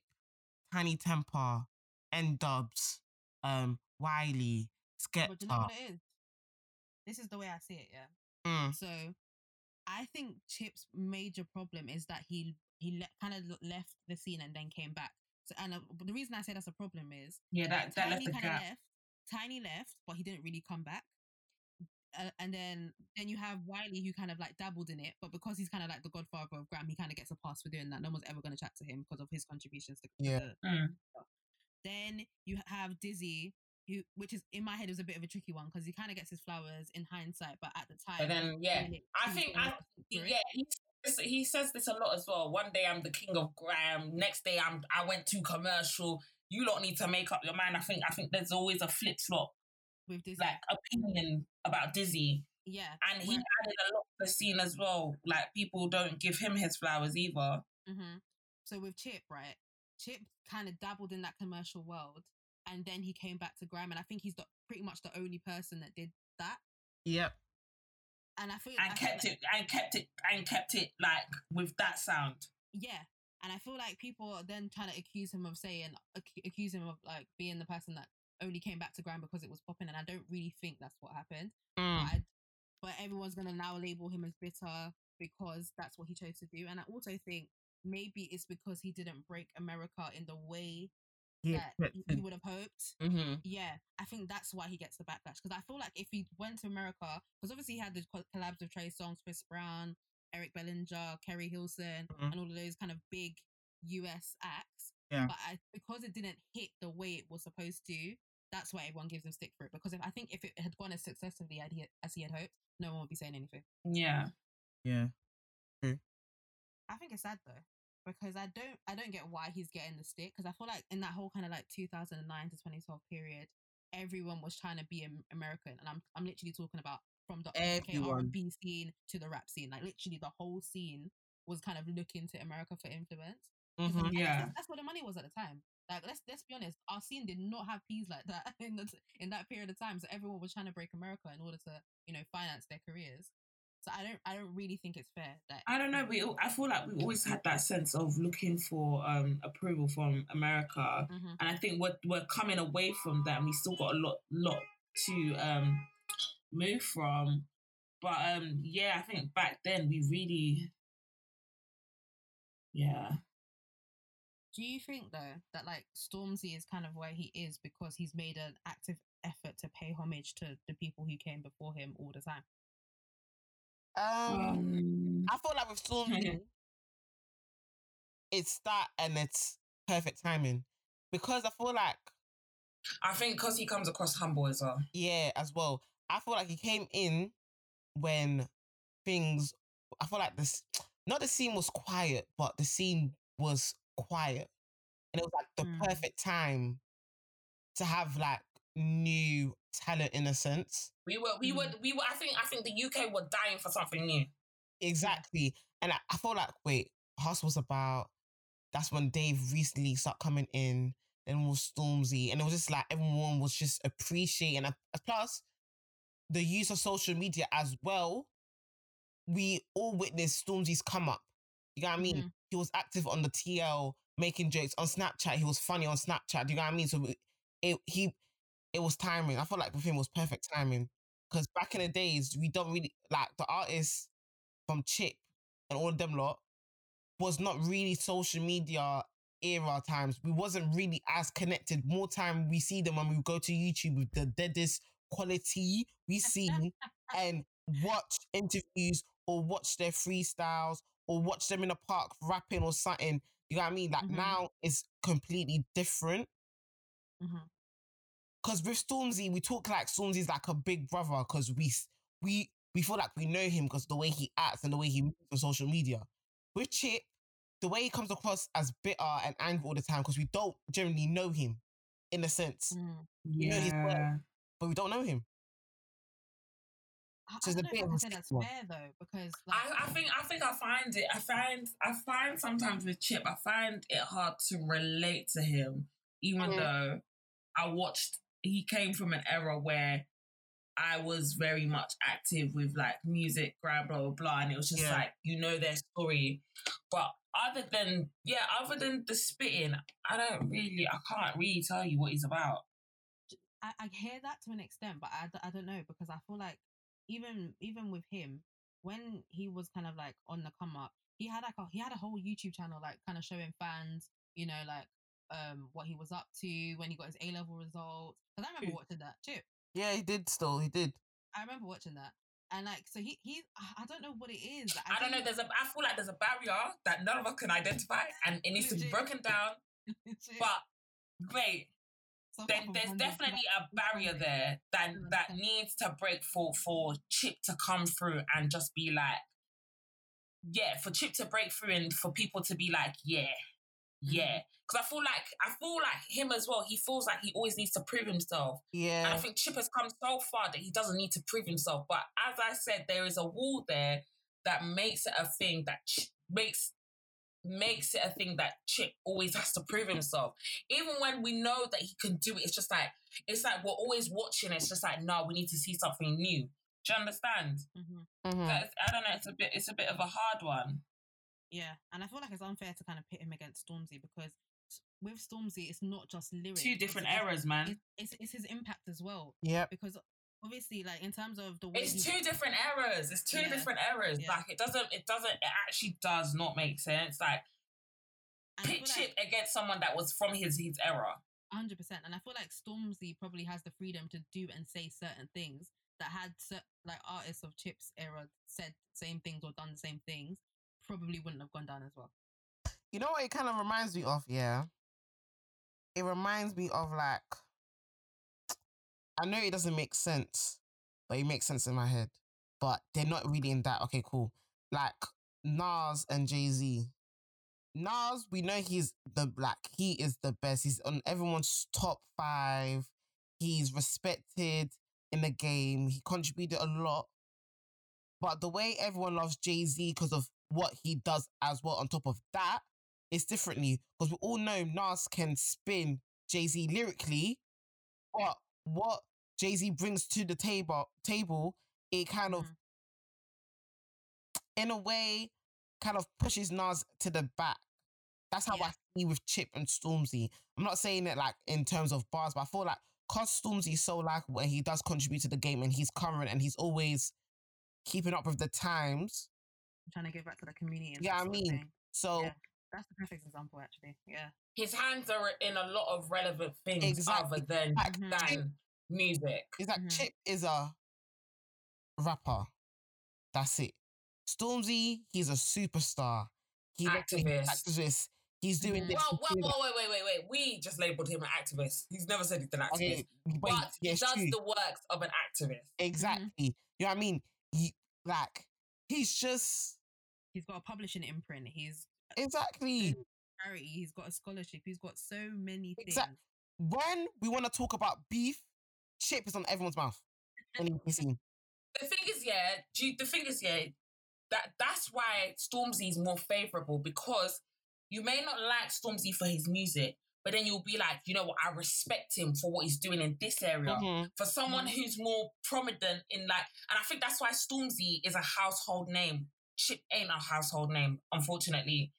Tinie Tempah, N Dubs, um, Wiley, Skepta. But do you know what it is? This is the way I see it, yeah. Mm, So I think Chip's major problem is that he he le- kind of left the scene and then came back. So and uh, the reason I say that's a problem is Yeah, that that left Tinie of left. Tinie left, but he didn't really come back. Uh, and then then you have Wiley who kind of like dabbled in it, but because he's kind of like the godfather of grime, he kind of gets a pass for doing that. No one's ever going to chat to him because of his contributions to Yeah. the- Mm. Then you have Dizzee, who which is in my head was a bit of a tricky one because he kind of gets his flowers in hindsight, but at the time, But then, yeah, I think I, it for it. yeah, he says, he says this a lot as well. One day I'm the king of grime. Next day I'm I went too commercial. You lot need to make up your mind. I think I think there's always a flip flop with Dizzee, like opinion about Dizzee, yeah, and he where- added a lot to the scene as well. Like people don't give him his flowers either. hmm So with Chip, right? Chip kind of dabbled in that commercial world, and then he came back to grime, and I think he's the, pretty much the only person that did that. yep. And I feel I And feel kept like- it and kept it and kept it like with that sound. yeah. And I feel like people are then trying to accuse him of saying, ac- accuse him of like being the person that only came back to grime because it was popping, and I don't really think that's what happened. Mm, But, I, but everyone's gonna now label him as bitter because that's what he chose to do. And I also think maybe it's because he didn't break America in the way he that he, would have hoped. Mm-hmm. Yeah, I think that's why he gets the backlash. Because I feel like if he went to America, because obviously he had the collabs with Trey Songz, Chris Brown, Eric Bellinger, Kerry Hilson, Mhm. and all of those kind of big US acts. Yeah. But I, because it didn't hit the way it was supposed to, that's why everyone gives him stick for it. Because if I think if it had gone as successfully as he, as he had hoped, no one would be saying anything. Yeah. Yeah. I think it's sad though because I don't I don't get why he's getting the stick because I feel like in that whole kind of like 2009 to 2012 period, everyone was trying to be Am- American, and I'm I'm literally talking about from the. R&B scene to the rap scene, like literally the whole scene was kind of looking to America for influence. Mm-hmm. Yeah. think that's where the money was at the time. Like let's let's be honest, our scene did not have peas like that in the, in that period of time. So everyone was trying to break America in order to you know finance their careers. So I don't I don't really think it's fair that I don't know. We al- I feel like we always had that sense of looking for um approval from America, Mhm. and I think we're we're coming away from that, and we still got a lot lot to um move from. But um yeah, I think back then we really yeah. Do you think though that like Stormzy is kind of where he is because he's made an active effort to pay homage to the people who came before him all the time? Um, Um, I feel like with Stormzy, it's that and it's perfect timing because I feel like I think because he comes across humble as well. yeah, as well. I feel like he came in when things. I feel like this, not the scene was quiet, but the scene was quiet, and it was like the Mm. perfect time to have like new talent in a sense. We were we were we were. I think I think the UK were dying for something new. Exactly, and I, I feel like wait, Hus was about. That's when Dave recently started coming in. Then was Stormzy, and it was just like everyone was just appreciating. And plus, the use of social media as well. We all witnessed Stormzy's come up. You know what I mean? Mhm. He was active on the TL, making jokes on Snapchat. He was funny on Snapchat. You know what I mean? So it he it was timing. I felt like with him was perfect timing because back in the days we don't really like the artists from Chip and all of them lot was not really social media era times. We wasn't really as connected. More time we see them when we go to YouTube with the deadest quality we see and watch interviews or watch their freestyles or watch them in a park rapping or something. You know what I mean? Like Mhm. now it's completely different. Mhm. Because with Stormzy, we talk like Stormzy's like a big brother because we we we feel like we know him because the way he acts and the way he moves on social media. With Chip, the way he comes across as bitter and angry all the time because we don't generally know him in a sense, Mm. You know his work. but we don't know him. I, So I it's a don't know bit if of a say that's fair though because like I, I think I think I find it. I find I find sometimes with Chip, I find it hard to relate to him, even Mhm. though I watched. He came from an era where I was very much active with like music, grab, blah blah blah, and it was just Yeah. like you know their story. But other than yeah, other than the spitting, I don't really, I can't really tell you what he's about. I, I hear that to an extent, but I, I don't know because I feel like even even with him, when he was kind of like on the come up, he had like a, he had a whole YouTube channel like kind of showing fans, you know, like um what he was up to when he got his A level results. Because I remember watching that Chip. Yeah, he did still. He did. I remember watching that, and like so he he I I don't know what it is. I don't know. There's a. I feel like there's a barrier that none of us can identify, and it needs to be broken down. But great. Some there, type of there's definitely a barrier there that that needs to break for for Chip to come through and just be like, yeah, for Chip to break through and for people to be like, yeah, yeah. Because I feel like I feel like him as well. He feels like he always needs to prove himself. Yeah, And I think Chip has come so far that he doesn't need to prove himself. But as I said, there is a wall there that makes it a thing that Ch- makes makes it a thing that Chip always has to prove himself. Even when we know that he can do it, it's just like it's like we're always watching. It's just like no, we need to see something new. Do you understand? Mhm. Mhm. So it's- I don't know. It's a bit. It's a bit of a hard one. Yeah, and I feel like it's unfair to kind of pit him against Stormzy because with Stormzy, it's not just lyrics. Two different it's- eras, man. It's, it's, it's his impact as well Yeah, because obviously, like in terms of the way It's two different eras. It's two Yeah. different eras. Yeah. Like it doesn't. It doesn't. It actually does not make sense. Like and I pit feel Chip against someone that was from his his era. hundred percent, and I feel like Stormzy probably has the freedom to do and say certain things that had like artists of Chip's era said same things or done the same things probably wouldn't have gone down as well. You know what it kind of reminds me of? Yeah. It reminds me of like, I know it doesn't make sense, but it makes sense in my head. But they're not really in that. Okay, cool. Like Nas and Jay Z. Nas, we know he's the like he is the best. He's on everyone's top five. He's respected in the game. He contributed a lot. But the way everyone loves Jay Z because of what he does as well, on top of that is differently because we all know Nas can spin Jay Z lyrically, but what Jay Z brings to the table table, it kind of, Mhm. in a way, kind of pushes Nas to the back. That's how I Yeah. see with Chip and Stormzy. I'm not saying it like in terms of bars, but I feel like cause Stormzy's so likable and he does contribute to the game and he's current and he's always keeping up with the times. Trying to give back to the community. Yeah, I mean. So Yeah. that's the perfect example, actually. Yeah. His hands are in a lot of relevant things Exactly. other than like Mhm. Chip, than music. it's like Mhm. Chip is a rapper. That's it. Stormzy, he's a superstar. He Activist. activist. He's doing Mhm. this. Well, well, well, wait, wait, wait, wait. We just labeled him an activist. He's never said he's an activist. Okay, but But he does true. the works of an activist. exactly. You know what I mean? He like he's just He's got a publishing imprint. He's exactly uh, charity. He's got a scholarship. He's got so many things. Exact- when we want to talk about beef. Chip is on everyone's mouth. When he's seen. The thing is, yeah, you- the thing is, yeah, that that's why Stormzy is more favorable because you may not like Stormzy for his music, but then you'll be like, you know what, I respect him for what he's doing in this area. Mhm. For someone who's more prominent in like, and I think that's why Stormzy is a household name. Chip ain't a household name, unfortunately,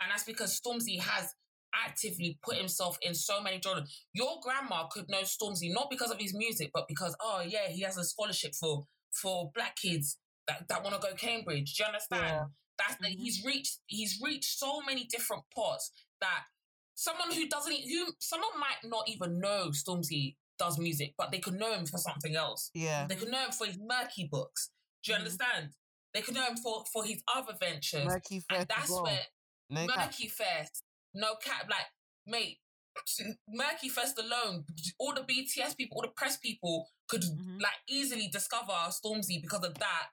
and that's because Stormzy has actively put himself in so many genres. Your grandma could know Stormzy not because of his music, but because oh yeah, he has a scholarship for for black kids that, that want to go Cambridge. Do you understand? Yeah. That's that Mhm. he's reached he's reached so many different pots that someone who doesn't who someone might not even know Stormzy does music, but they could know him for something else. Yeah. They could know him for his Merky Books. Do you Mhm. understand? They could know him for for his other ventures. Merky Fest and that's well. where No cap. Merky Fest, no cap, like, mate, Merky Fest alone, all the BTS people, all the press people could Mhm. like easily discover Stormzy because of that,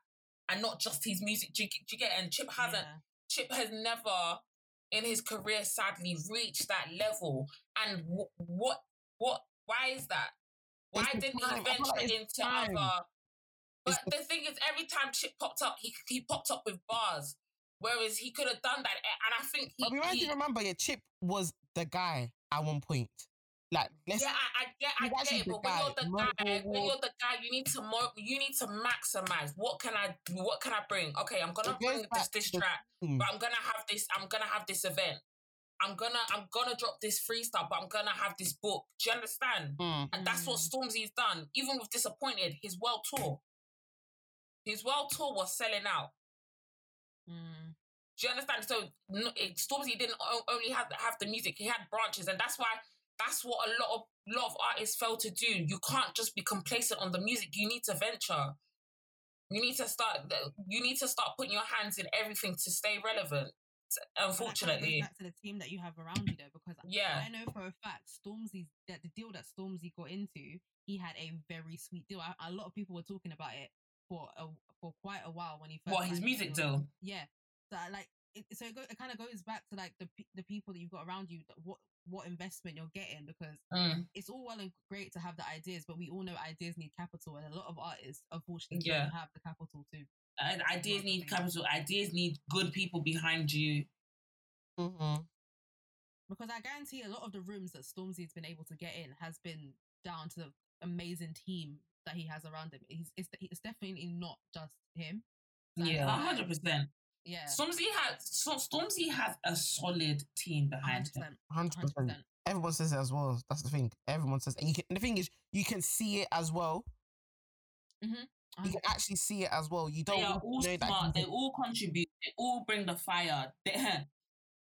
and not just his music. Do you, do you get? it? And Chip hasn't. Yeah. Chip has never, in his career, sadly reached that level. And wh- what, what, why is that? Why It's didn't he venture into time. other? But the thing is, every time Chip popped up, he he popped up with bars. Whereas he could have done that, and I think he, But we might he- remember, yeah, Chip was the guy at one point. Like, let's yeah, I, I get, I get it. But when you're the Mo- guy, mo- when you're the guy, you need to mo- you need to maximize. What can I, what can I bring? Okay, I'm gonna bring this this track, but I'm gonna have this. I'm gonna have this event. I'm gonna, I'm gonna drop this freestyle, but I'm gonna have this book. Do you understand? Mm. And that's what Mm. Stormzy's done. Even with Disappointed, his world tour, his world tour was selling out. Mm. Do you understand? So no, it, Stormzy didn't o- only have have the music; he had branches, and that's why that's what a lot of lot of artists fail to do. You can't just be complacent on the music. You need to venture. You need to start. You need to start putting your hands in everything to stay relevant. But that kind of goes Unfortunately, back to the team that you have around you, though, because Yeah. I know for a fact Stormzy's that the deal that Stormzy got into, he had a very sweet deal. I, a lot of people were talking about it for a, for quite a while when he first. what his music deal. deal? Yeah, so I like it, so it, go, it kind of goes back to like the the people that you've got around you, that what what investment you're getting, because Mm, it's all well and great to have the ideas, but we all know ideas need capital, and a lot of artists unfortunately Yeah. don't have the capital to. and ideas need capital. Ideas need good people behind you. Mhm. Because I guarantee a lot of the rooms that Stormzy's been able to get in has been down to the amazing team that he has around him. He's, it's, it's definitely not just him. So Yeah, hundred percent. Yeah. Stormzy has so Stormzy has a solid team behind him. 100%. 100%. 100%. Everyone says it as well. That's the thing. Everyone says, and you can, the thing is, you can see it as well. You can actually see it as well. You don't They are all know that. smart. They all contribute. They all bring the fire. They,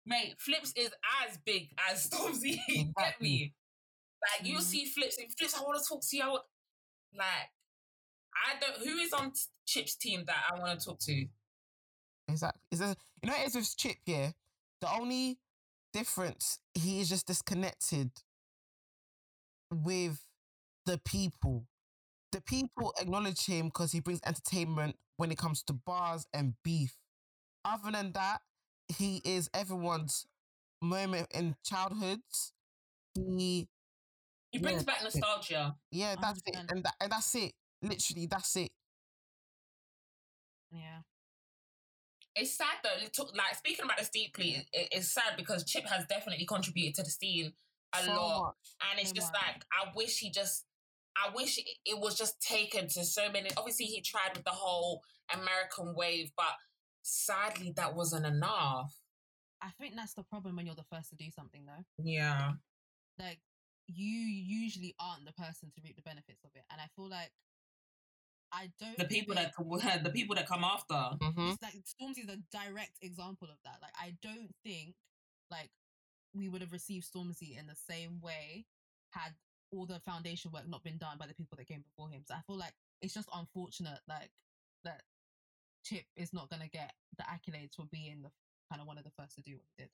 mate, Flipz is as big as Stormzy. Get me? Like you Mhm. see Flipz. And Flipz, I want to talk to you. I want, like, I don't. Who is on Chip's team that I want to talk to? Exactly. Is there, you know, it is with Chip. Yeah, the only difference he is just disconnected with the people. The people acknowledge him because he brings entertainment when it comes to bars and beef. Other than that, he is everyone's moment in childhoods. He, He brings Yeah, back nostalgia. yeah, that's it, 100%. and that, and that's it. Literally, that's it. Yeah. It's sad though. Like speaking about this deeply, it, it's sad because Chip has definitely contributed to the scene a So lot, much. and it's So just much. like I wish he just. I wish it was just taken to so many. Obviously, he tried with the whole American wave, but sadly, that wasn't enough. I think that's the problem when you're the first to do something, though. Yeah. Like, you usually aren't the person to reap the benefits of it, and I feel like I don't. The people think- that the people that come after. Mhm. it's like Stormzy's a direct example of that. Like, I don't think like we would have received Stormzy in the same way had all the foundation work not been done by the people that came before him. So I feel like it's just unfortunate, like that Chip is not gonna get the accolades for being the kind of one of the first to do what he did.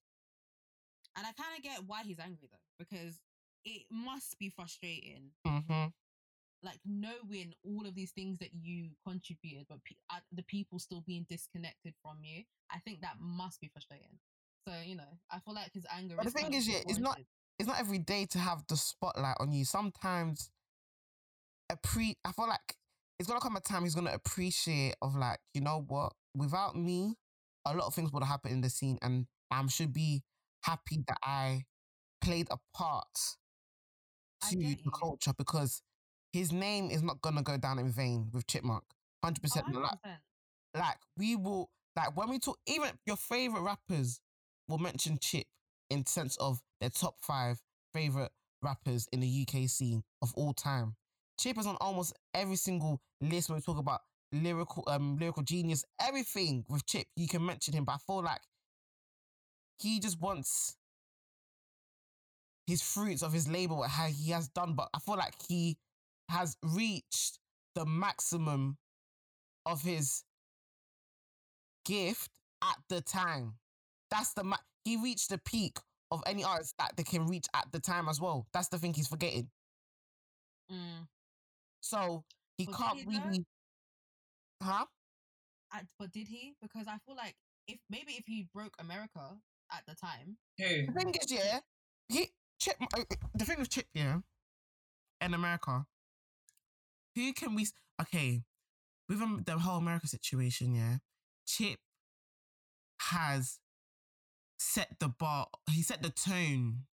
And I kind of get why he's angry though, because it must be frustrating Mhm. Like knowing all of these things that you contributed, but pe- uh, the people still being disconnected from you, I think that must be frustrating. So you know, I feel like his anger. But the thing is, yeah, it's not- It's not every day to have the spotlight on you. Sometimes, appre- I feel like it's gonna come a time he's gonna appreciate of like, you know what? Without me, a lot of things would have happened in the scene, and I should be happy that I played a part to the culture because his name is not gonna go down in vain with Chipmunk. Hundred Oh, percent. Like 100%. like we will like when we talk even your favorite rappers will mention Chip in sense of their top five favorite rappers in the UK scene of all time. Chip is on almost every single list when we talk about lyrical um lyrical genius, everything with Chip, you can mention him, but I feel like he just wants his fruits of his labor, what he has done, but I feel like he has reached the maximum of his gift at the time. That's the ma- he reached the peak of any artist that they can reach at the time as well. That's the thing he's forgetting. Mm. So he But can't he though? really, huh? I- but did he? Because I feel like if maybe if he broke America at the time, Who? The thing is, yeah, he Chip. uh, The thing with Chip, yeah, in America, who can we? Okay, with the whole America situation, yeah, Chip has set the bar. He set the tone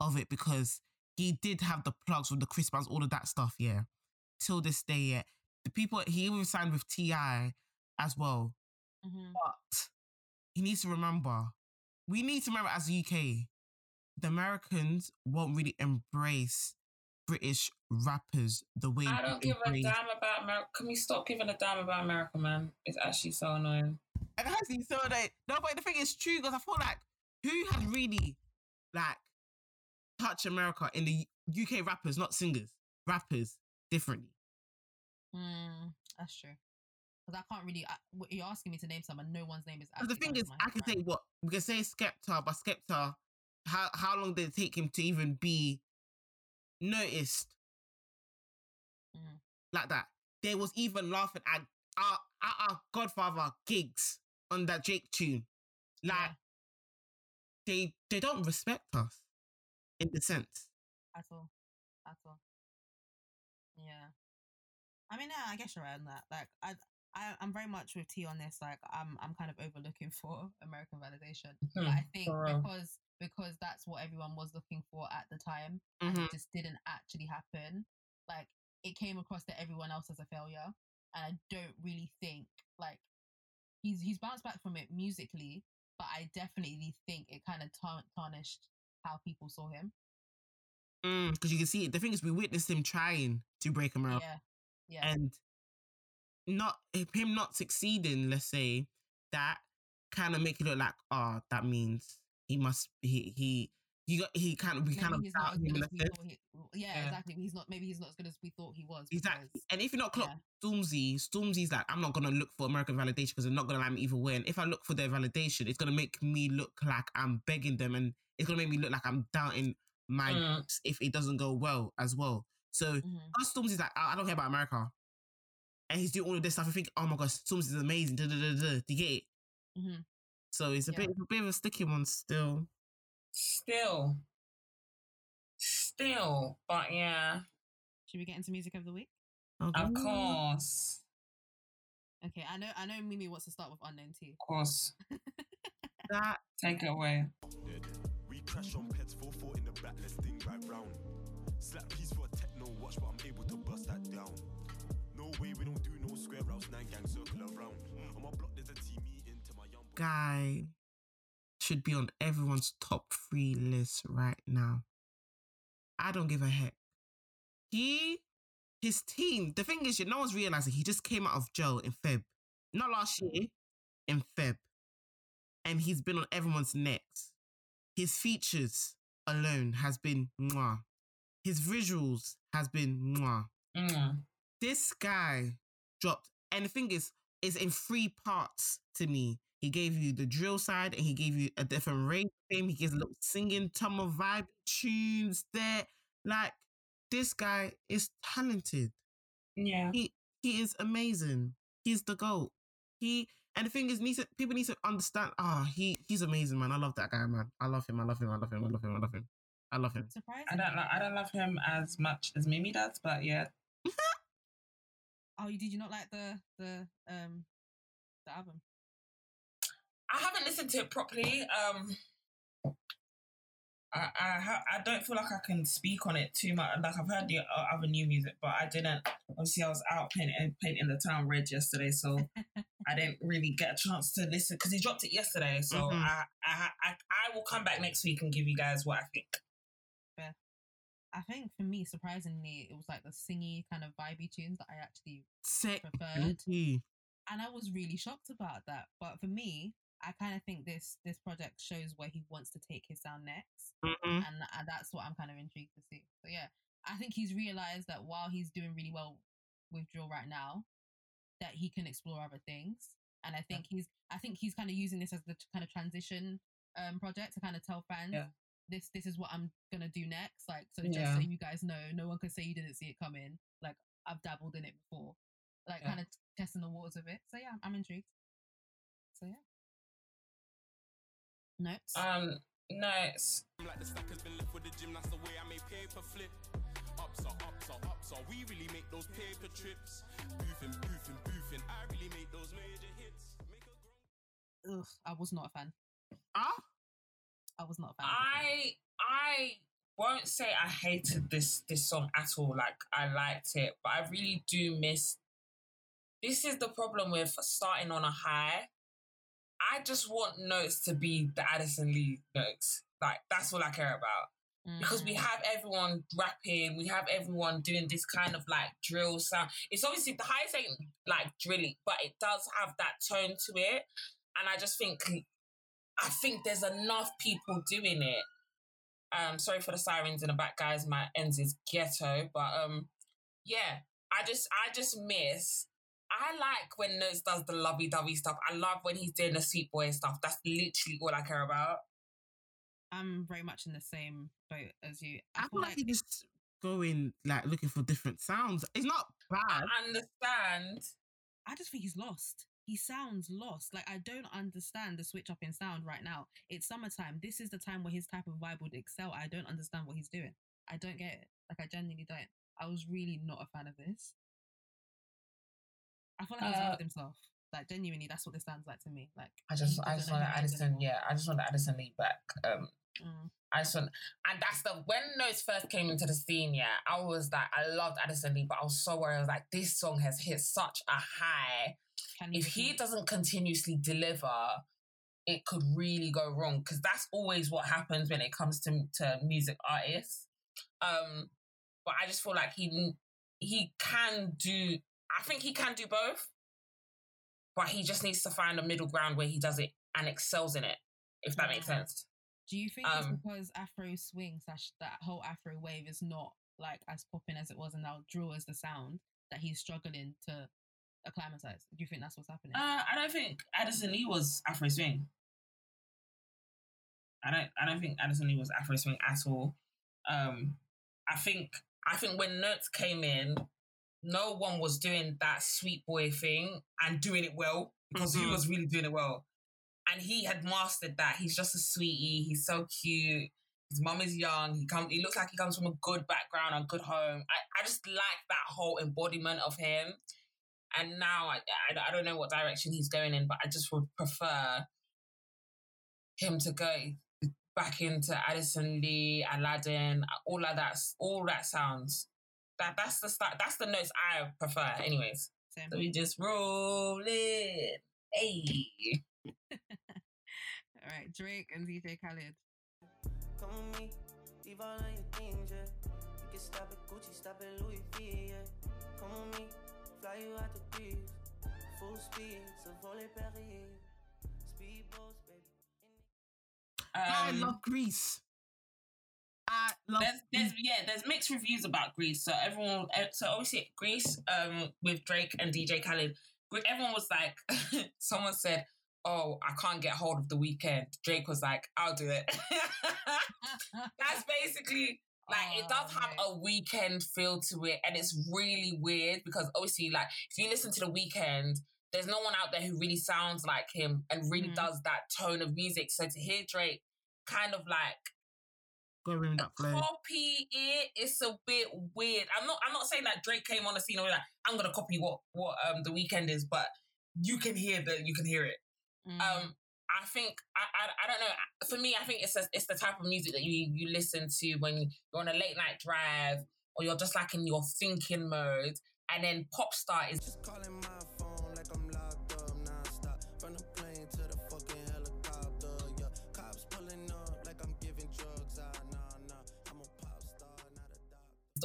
of it because he did have the plugs with the Chris all of that stuff, yeah. Till this day, yeah, the people he even signed with T.I. as well. Mhm. But he needs to remember, we need to remember as the UK, the Americans won't really embrace British rappers the way I don't we give a damn about America. Can we stop giving a damn about America, man? It's actually so annoying. And has he so that no, but the thing is true because I feel like who has really like touched America in the UK rappers, not singers, rappers differently. Mm, that's true. Because I can't really. I, what- you're asking me to name some, and no one's name is. Because the thing is, I can right say what we can say Skepta, but Skepta, how how long did it take him to even be noticed. Like that? There was even laughing at our at our Godfather gigs on that Drake tune. Like Yeah. they they don't respect us in the sense. at all, at all. Yeah, I mean, yeah, I guess you're right on that. Like, I, I, I'm very much with T on this. Like, I'm, I'm kind of overlooking for American validation. But I think because because that's what everyone was looking for at the time, and Mhm. it just didn't actually happen. Like, it came across to everyone else as a failure, and I don't really think like he's he's bounced back from it musically, but I definitely think it kind of tar- tarnished how people saw him. Mm, because you can see it. The thing is, we witnessed him trying to break America. Yeah, yeah. and not him not succeeding, let's say, that kind of make it look like, oh, that means he must he he you got he kind of we maybe kind of doubt him in as a we sense. thought he. Yeah, Yeah. exactly. He's not. Maybe he's not as good as we thought he was. Exactly. And if you're not clock yeah. Stormzy, Stormzy's like, I'm not gonna look for American validation because they're not gonna allow me either way. And if I look for their validation, it's gonna make me look like I'm begging them, and it's gonna make me look like I'm doubting my Mm. if it doesn't go well as well. So Mhm. Stormzy's like, I I don't care about America. And he's doing all of this stuff. I think, oh my gosh, Stormzy's amazing. Da, da, da, da. Do you get it? Mhm. So it's a Yeah. bit, a bit of a sticky one still. Still. Still. But yeah, Should we get into music of the week? of course. Okay, I know. I know. Mimi wants to start with Unknown T. Of course. That Take it away. We crash on pets, 4 4 in the back, let's ding right round. Slap piece for a techno watch, but I'm able to bust that down. No way, we don't do no square routes, nine gang circle around. On my block, there's a team meeting to my young guy should be on everyone's top three list right now. I don't give a heck. He, his team. The thing is, no one's realizing he just came out of jail in Feb, not last year, in Feb, and he's been on everyone's necks. His features alone has been mwah. His visuals has been mwah Mm. this guy dropped, and the thing is, is in three parts to me. He gave you the drill side, and he gave you a different rate of him. He gives a little singing, some of vibe tunes there. Like this guy is talented. Yeah. He he is amazing. He's the goat. He and the thing is, needs to, people need to understand. Ah, he he's amazing, man. I love that guy, man. I love him. I love him. I love him. I love him. I love him. I love him. Surprising. I don't. Lo- I don't love him as much as Mimi does, but yeah. Oh, you did you not like the the um the album? I haven't listened to it properly. Um, I I, ha- I don't feel like I can speak on it too much. Like I've heard the uh, other new music, but I didn't. Obviously, I was out painting painting the town red yesterday, so I didn't really get a chance to listen because he dropped it yesterday. So Mhm. I, I I I will come back next week and give you guys what I think. I think for me, surprisingly, it was like the singy kind of vibey tunes that I actually Sick. preferred. Mhm. and I was really shocked about that. But for me, I kind of think this this project shows where he wants to take his sound next, Mhm. and, and that's what I'm kind of intrigued to see. So yeah, I think he's realized that while he's doing really well with drill right now, that he can explore other things, and I think he's I think he's kind of using this as the t- kind of transition um project to kind of tell fans. Yeah. This this is what I'm gonna do next. Like so, just Yeah. so you guys know, no one can say you didn't see it coming. Like I've dabbled in it before, like Yeah. kind of testing the waters of it. So yeah, I'm intrigued. So yeah. Not3s. Um, no, I'm like the stack has been left with the gym, that's the way I make paper flip. Ups are ups are ups are, we really make those paper trips. Boofing, boofing, boofing, I really make those major hits. Make a grown Ugh, I was not a fan. Ah, I was not a fan. of the song. I I won't say I hated this this song at all. Like I liked it, but I really do miss. This is the problem with starting on a high. I just want Not3s to be the Addison Lee Not3s. Like that's all I care about because we Mm. have everyone rapping, we have everyone doing this kind of like drill sound. It's obviously the highs ain't like drilling, but it does have that tone to it. And I just think I think there's enough people doing it. Um, sorry for the sirens in the back, guys. My ends is ghetto, but um, yeah, I just I just miss. I like when Not3s does the lovey dovey stuff. I love when he's doing the sweet boy stuff. That's literally all I care about. I'm very much in the same boat as you. I feel like he's just going like looking for different sounds. It's not bad. I understand. I just think he's lost. He sounds lost. Like I don't understand the switch up in sound right now. It's summertime. This is the time where his type of vibe would excel. I don't understand what he's doing. I don't get it. Like I genuinely don't. I was really not a fan of this. I feel like he's Uh, himself. Like genuinely, that's what this sounds like to me. Like I just I just want who he is Addison. anymore. Yeah, I just want Addison Lee back. Um, Mm. I just want, and that's the when Not3s first came into the scene. Yeah, I was like, I loved Addison Lee, but I was so worried. I was like, this song has hit such a high. Can If he repeat? doesn't continuously deliver, it could really go wrong because that's always what happens when it comes to to music artists. Um, but I just feel like he he can do. I think he can do both, but he just needs to find a middle ground where he does it and excels in it. If that makes Mm. sense. Do you think Um, it's because Afro swing slash that whole Afro wave is not like as popping as it was, and now drill is the sound that he's struggling to acclimatize? Do you think that's what's happening? Uh, I don't think Addison Lee was Afro swing. I don't. I don't think Addison Lee was Afro swing at all. Um, I think. I think when Not3s came in, no one was doing that sweet boy thing and doing it well because he Mhm. was really doing it well, and he had mastered that. He's just a sweetie. He's so cute. His mum is young. He comes. He looks like he comes from a good background, a good home. I, I just like that whole embodiment of him. and now I, I I don't know what direction he's going in, but I just would prefer him to go back into Addison Lee, Aladdin, all of that, all that sounds. That that's the start. That's the Not3s I prefer, anyways. Same. So we just roll it. Hey. All right, Drake and DJ Khaled. Come with me, leave all of your things, yeah. You can stop at Gucci, stop at Louis V, yeah. Come with me, fly you out the breeze. Full speed, so volley Perrier. Speedboats, baby. I Um, love Greece. I love. there's, there's yeah, there's mixed reviews about Greece. So everyone, eh, so obviously Greece, um, with Drake and DJ Khaled, everyone was like, someone said, "Oh, I can't get hold of the Weeknd." Drake was like, "I'll do it." That's basically like it does Oh, have a Weeknd feel to it, and it's really weird because obviously, like if you listen to the Weeknd. There's no one out there who really sounds like him and really Mhm. does that tone of music. So to hear Drake kind of like Go in that flow. copy it. It's a bit weird. I'm not. I'm not saying that Drake came on the scene and was like, "I'm gonna copy what what um the Weeknd is," but you can hear the you can hear it. Mm. Um, I think I, I I don't know. For me, I think it's a, it's the type of music that you you listen to when you're on a late night drive or you're just like in your thinking mode. And then Popstar is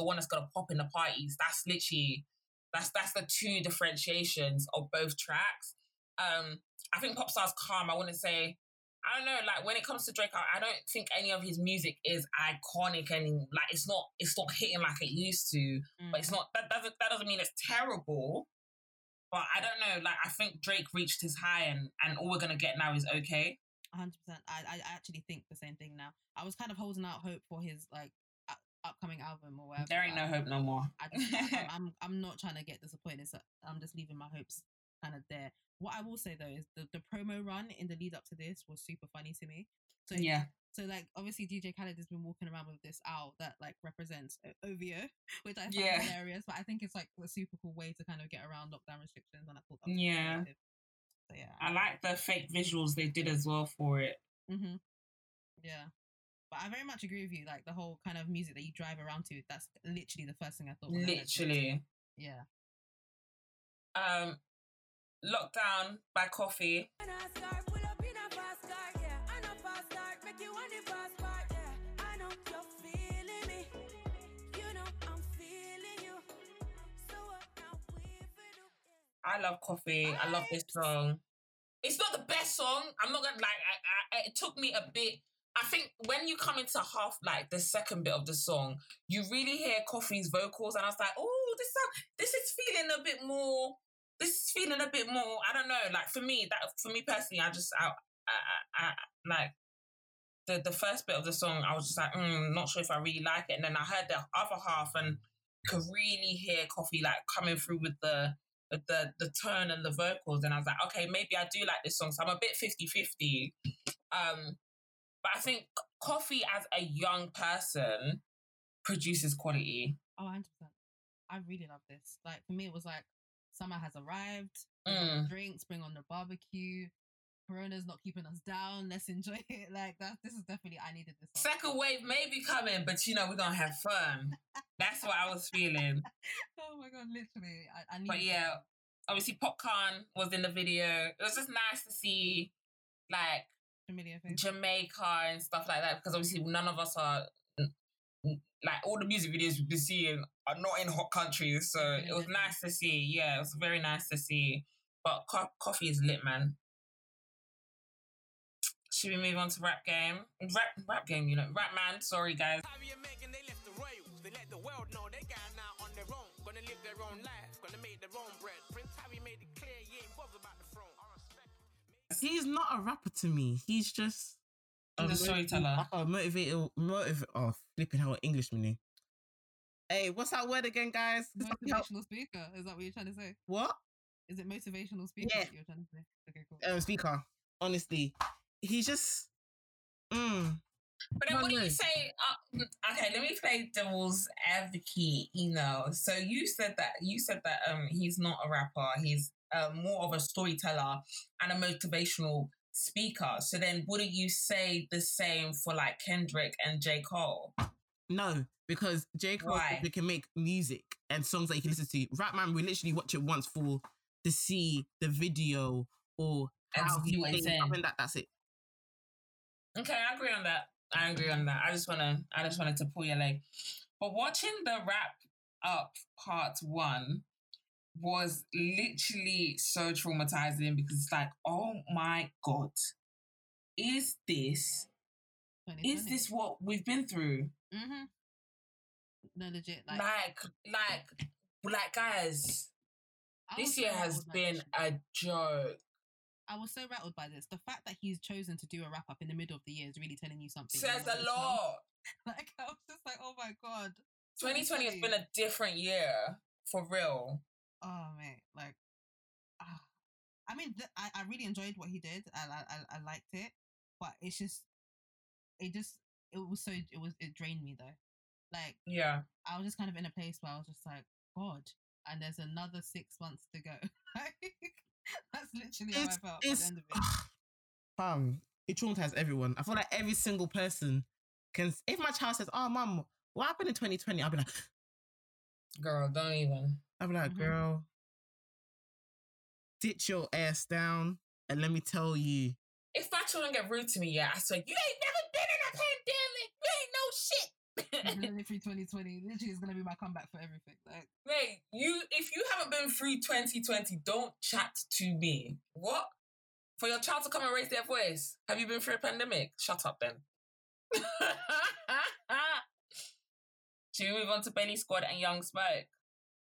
the one that's gonna pop in the parties. That's literally that's that's the two differentiations of both tracks. Um, I think Popstar's calm. I wouldn't say I don't know. Like when it comes to Drake, I, I don't think any of his music is iconic and like it's not it's not hitting like it used to. Mm. But it's not that doesn't that doesn't mean it's terrible. But I don't know. Like I think Drake reached his high and and all we're gonna get now is okay. hundred percent. I I actually think the same thing now. I was kind of holding out hope for his like upcoming album or whatever. There ain't no hope no more. I I, I'm I'm not trying to get disappointed. So I'm just leaving my hopes kind of there. What I will say though is the, the promo run in the lead up to this was super funny to me. So yeah. So like obviously DJ Khaled has been walking around with this owl that like represents O- OVO, which I find Yeah. hilarious. But I think it's like a super cool way to kind of get around lockdown restrictions, and I thought Yeah. So yeah, I like the fake visuals they did as well for it. Mm-hmm. Yeah. But I very much agree with you. Like the whole kind of music that you drive around to, that's literally the first thing I thought. when I. Literally. Yeah. Um, Lockdown by Koffee. I start, pull up in a fast car, yeah. I know fast start, make you want the fast part, yeah. I know you're feeling me. You know I'm feeling you. So what now we for do? I love Koffee. I love this song. It's not the best song. I'm not gonna like. I, I, it took me a bit. I think when you come into half like the second bit of the song, you really hear Koffee's vocals, and I was like, oh, this sound, this is feeling a bit more. This is feeling a bit more. I don't know. Like for me, that for me personally, I just I, I, I, like the the first bit of the song. I was just like, mm, not sure if I really like it, and then I heard the other half and could really hear Koffee like coming through with the with the the tone and the vocals and I was like okay maybe I do like this song so I'm a bit 50-50 um but I think Koffee as a young person produces quality Oh, 100%. I really love this. Like, for me, it was like summer has arrived. Mm. drinks, bring on the barbecue. Corona's not keeping us down. Let's enjoy it. Like, that. this is definitely, I needed this. song. second wave may be coming but you know we're gonna have fun that's what I was feeling oh my God, literally. I, I need but yeah obviously Popcaan was in the video it was just nice to see like Familiar face. Jamaica and stuff like that because obviously none of us are n- n- like all the music videos we've been seeing are not in hot countries, so it was nice to see. Yeah, it was very nice to see. But co- Koffee is lit, man. Should we move on to rap game? Rap, rap game, you know, Rapman. Sorry, guys. Harry and Meghan, they left the royals. They let the world know they going out on their own. Gonna live their own life, gonna make their own bread. He's not a rapper to me. He's just He's a motiv- storyteller. like a motivator, motiv- Oh, flipping hell, Englishman. Hey, what's that word again, guys? Motivational speaker. Is that what you're trying to say? What? Is it motivational speaker Yeah. that you're trying to say? Okay, cool. um, speaker. Honestly, he just, mm, But then what do you say? Uh, okay, let me play devil's advocate. You know, so you said that you said that um he's not a rapper. He's uh, more of a storyteller and a motivational speaker. So then, wouldn't you say the same for like Kendrick and J Cole? No, because J. Cole Why? they can make music and songs that you can listen to. Rapman, we literally watch it once for to see the video or how see he what he's I mean, that that's it. Okay, I agree on that. I agree on that. I just wanna, I just wanted to pull your leg. But watching the wrap up part one was literally so traumatizing because it's like, oh my god, is this is this what we've been through? Mm-hmm. No, legit. Like, Like, like, like, guys, this year has been a joke. I was so rattled by this. The fact that he's chosen to do a wrap up in the middle of the year is really telling you something. Says a lot. Like I was just like, oh my god. 2020 has been a different year for real. Oh mate, like, ah. I mean, th- I I really enjoyed what he did. I, I I liked it, but it's just, it just it was so it was it drained me though. Like Yeah. I was just kind of in a place where I was just like, God, and there's another six months to go. That's literally how I It's felt at the end of it. fam. It traumatized everyone. I feel like every single person can. If my child says, "Oh, mom, what happened in 2020?" I'll be like, Girl, don't even. I'll be like, Mhm. girl, ditch your ass down, and let me tell you, If my children get rude to me, yeah, I swear, you ain't never been in a pandemic. You ain't no shit. Literally through 2020, literally is gonna be my comeback for everything. Like, wait you if you haven't been through 2020, don't chat to me. What? For your child to come and raise their voice. Have you been through a pandemic? Shut up then. Should we move on to Belly Squad and Young Smoke?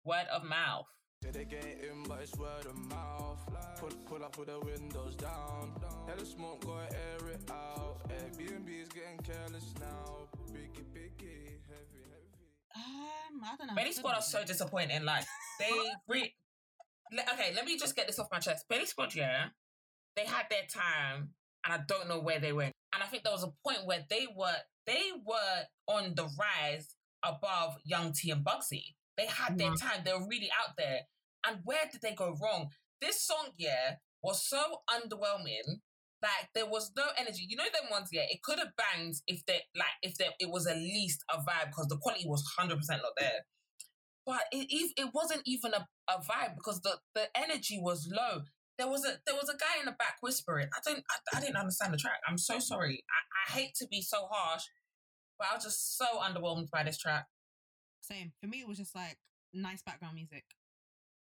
Word of mouth. Yeah, they get in, but it's word of mouth. Pull, pull up with the windows down. Let the smoke go air it out. Airbnb's getting careless now. Biggie, biggie, heavy, heavy. um, I don't know. Belly I still Squad are so know. disappointing. Like they re- Le- okay, let me just get this off my chest. Belly Squad, yeah, they had their time, and I don't know where they went. And I think there was a point where they were they were on the rise above Young T and Bugsey. They had their mm-hmm. time. They were really out there. And where did they go wrong? This song, yeah, was so underwhelming. Like there was no energy. You know them ones, yeah. It could have banged if they like if there it was at least a vibe because the quality was hundred percent not there. But it it wasn't even a, a vibe because the, the energy was low. There was a there was a guy in the back whispering. I don't I, I didn't understand the track. I'm so sorry. I, I hate to be so harsh, but I was just so underwhelmed by this track. Same. For me, it was just like nice background music.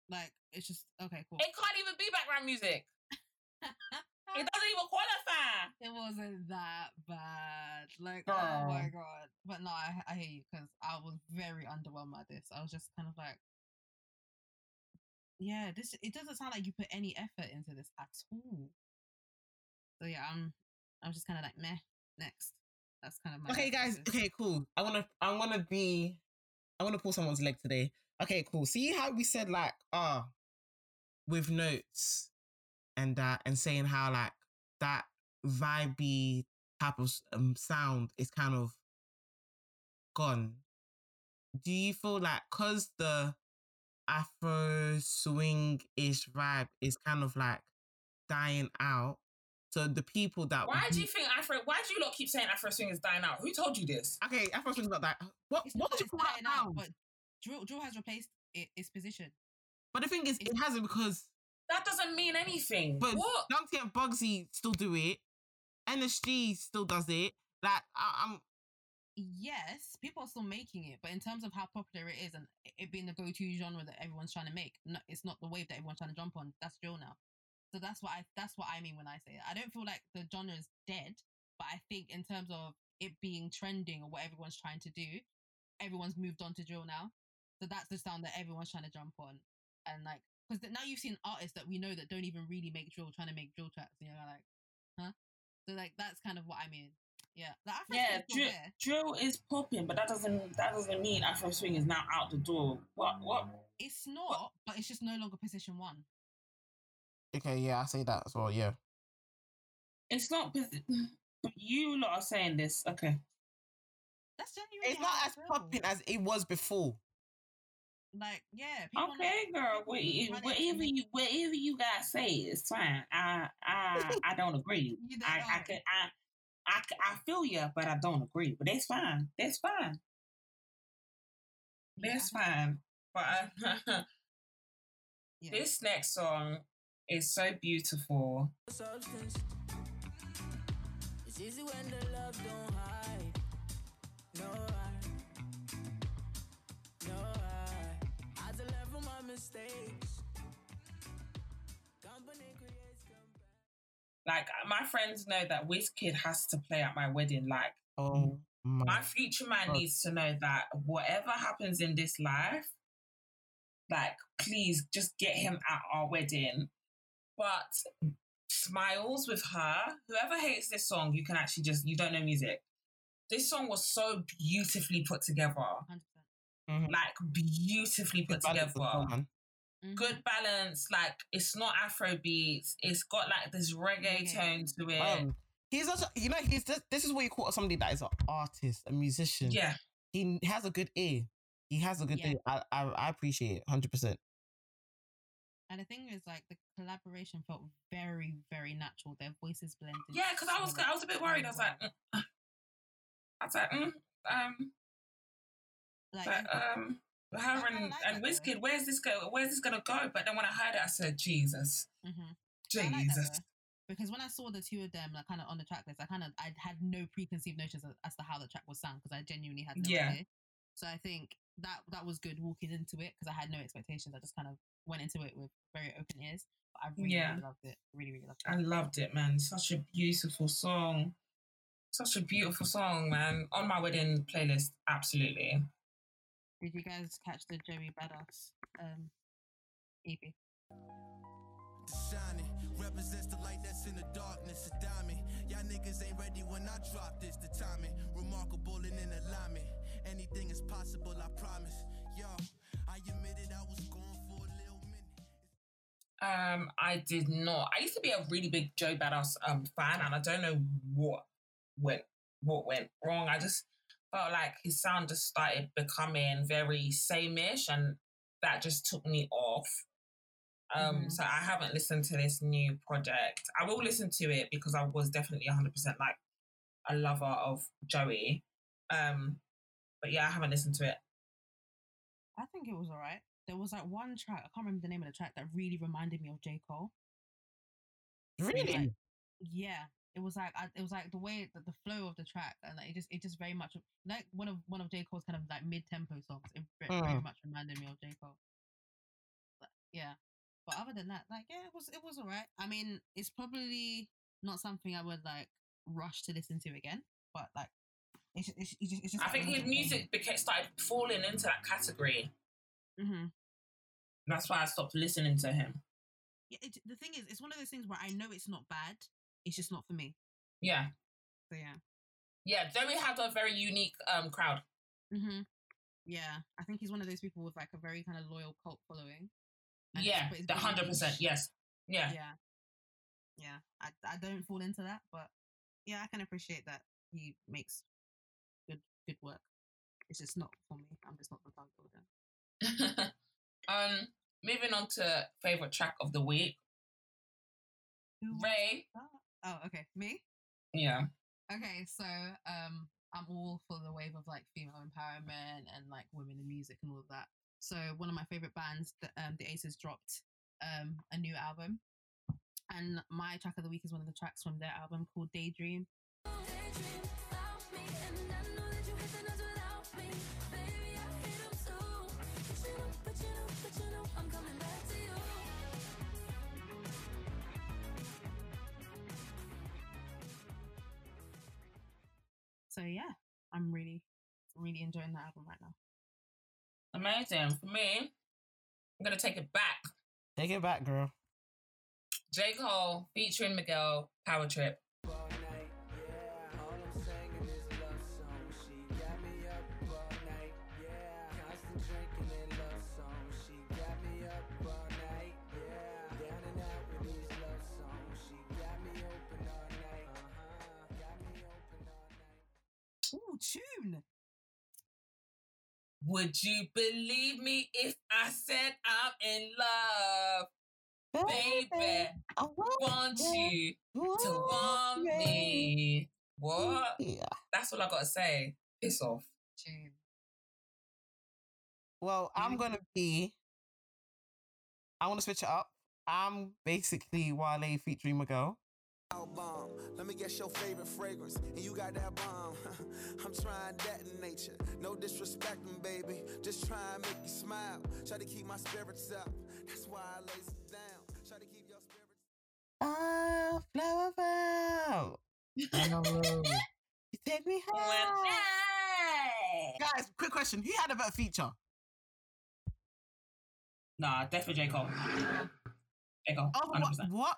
Like, it's just, okay, cool. It can't even be background music. It doesn't even qualify. it wasn't that bad. Like, oh Girl. oh my god. But no, I, I hear you because I was very underwhelmed by this. I was just kind of like, yeah, this it doesn't sound like you put any effort into this at all. So yeah, I'm I'm just kind of like meh. Next, that's kind of my okay, guys, okay, cool. I wanna, I wanna be, I wanna pull someone's leg today. Okay, cool. See how we said like, ah, with Not3s and that, and saying how like that vibey type of um, sound is kind of gone. Do you feel like because the Afro swing ish vibe is kind of like dying out? So the people that Why do you think Afro? Why do you lot keep saying Afro swing is dying out? Who told you this? Okay, Afro swing's not that. What It's what not would you call that dying out, now? But drill, drill has replaced it, its position. But the thing is, it hasn't because That doesn't mean anything. but what? Young T and Bugsey still do it. NSG still does it. Like I, I'm yes, people are still making it, but in terms of how popular it is and it being the go-to genre that everyone's trying to make, no, it's not the wave that everyone's trying to jump on. That's drill now. So that's what I that's what I mean when I say it. I don't feel like the genre is dead, but I think in terms of it being trending or what everyone's trying to do, everyone's moved on to drill now. So that's the sound that everyone's trying to jump on, and like because now you've seen artists that we know that don't even really make drill trying to make drill tracks, and you're like, huh? So like that's kind of what I mean. Yeah, the Afro Yeah, drill, drill is popping, but that doesn't that doesn't mean Afro swing is now out the door. What? What? It's not, but it's just no longer position one. Okay. Yeah, I say that as well. Yeah. It's not posi- you lot are saying this. Okay. That's genuinely It's not as popping as it was before. Like, yeah. Okay, like- girl. people wha- trying to Whatever you whatever you guys say it's fine. I I I don't agree. You don't I I know. can I. I, c- I feel you, but I don't agree. But that's fine. That's fine. Yeah, That's fine. But uh, yeah. this next song is so beautiful. substance. It's easy when the love don't hide. No, I, no, I. I had to learn from my mistakes. Company creates company. Like uh, my friends know that Wizkid has to play at my wedding. Like Oh my. my future man God. needs to know that whatever happens in this life, like please just get him at our wedding. But smiles with her. Whoever hates this song, you can actually just you don't know music. This song was so beautifully put together, 100%. Mhm. like beautifully put Good balance as together. well, man. Mhm. Good balance, like it's not Afro beats. It's got like this reggae Reggae. tone to it. Um, he's also, you know, he's this, this is what you call somebody that is an artist, a musician. yeah, He has a good ear. He has a good Yeah. ear. I, I, I appreciate it, hundred percent. And the thing is, like, the collaboration felt very, very natural. Their voices blended. yeah. Because I was I was a bit worried. I was like, mm. I was like, mm, um, like, but um, H.E.R. and like and. Wizkid, where's this go? Where's this gonna go? But then when I heard it, I said, Jesus, mhm. Like Jesus. because when I saw the two of them like kind of on the track list, I kind of I had no preconceived notions as, as to how the track was sung because I genuinely had no Yeah. idea. So I think that that was good walking into it because I had no expectations. I just kind of went into it with very open ears. But I really, Yeah. really loved it. Really, really loved it. I loved it, man. Such a beautiful song. Such a beautiful song, man. On my wedding playlist, absolutely. Did you guys catch the Joey Badass um, EP? The shining represents the light that's in the darkness. A diamond. Y'all niggas ain't ready when I drop this. The timing remarkable and in alignment. Anything is possible, I promise. Yo, I admitted I was going for a little minute. Um, I did not. I used to be a really big Joe Badass um fan, and I don't know what went what went wrong. I just felt like his sound just started becoming very same-ish, and that just took me off. Um, Mhm. so I haven't listened to this new project. I will listen to it because I was definitely 100% like a lover of Joey. Um, but yeah, I haven't listened to it. I think it was alright. There was like one track, I can't remember the name of the track, that really reminded me of J. Cole. Really? Like, yeah, it was like I, it was like the way that the flow of the track, and like it just it just very much like one of one of J Cole's kind of like mid tempo songs. It ve- very, Mm. much reminded me of J Cole. But, yeah, but other than that, like yeah, it was it was alright. I mean, it's probably not something I would like rush to listen to again, but like it's it's, it's just, it's just I think his music became started falling into that category. Mm-hmm. That's why I stopped listening to him. Yeah, it, the thing is, it's one of those things where I know it's not bad. It's just not for me. Yeah. So yeah. Yeah, Joey had a very unique um crowd. Mm-hmm. Yeah, I think he's one of those people with like a very kind of loyal cult following. And yeah, the hundred percent. Yes. Yeah. Yeah. Yeah. I, I don't fall into that, but yeah, I can appreciate that he makes good good work. It's just not for me. I'm just not the target audience. um, moving on to favorite track of the week. Who Ray. Oh, okay. Me? Yeah. Okay, so um I'm all for the wave of like female empowerment and like women in music and all of that. So one of my favorite bands, the, um, the Aces dropped um a new album, and my track of the week is one of the tracks from their album called Daydream. So yeah, I'm really, really enjoying that album right now. Amazing. For me, I'm gonna take it back. Take it back, girl. J. Cole featuring Miguel Power Trip. Would you believe me if I said I'm in love? Baby, I want you to want me. What? Yeah. That's all I gotta say. Piss off. Well, I'm gonna be. I want to switch it up. I'm basically Wale featuring Miguel. Bomb. Let me guess your favorite fragrance, and you got that bomb. I'm trying that in nature. No disrespecting, baby. Just try and make you smile. Try to keep my spirits up. That's why I lays it down. Try to keep your spirits. Ah, flower bow. You take me home. Guys, quick question: Who had a better feature? Nah, definitely J. Cole. J. Cole, Oh, 100%. what? what?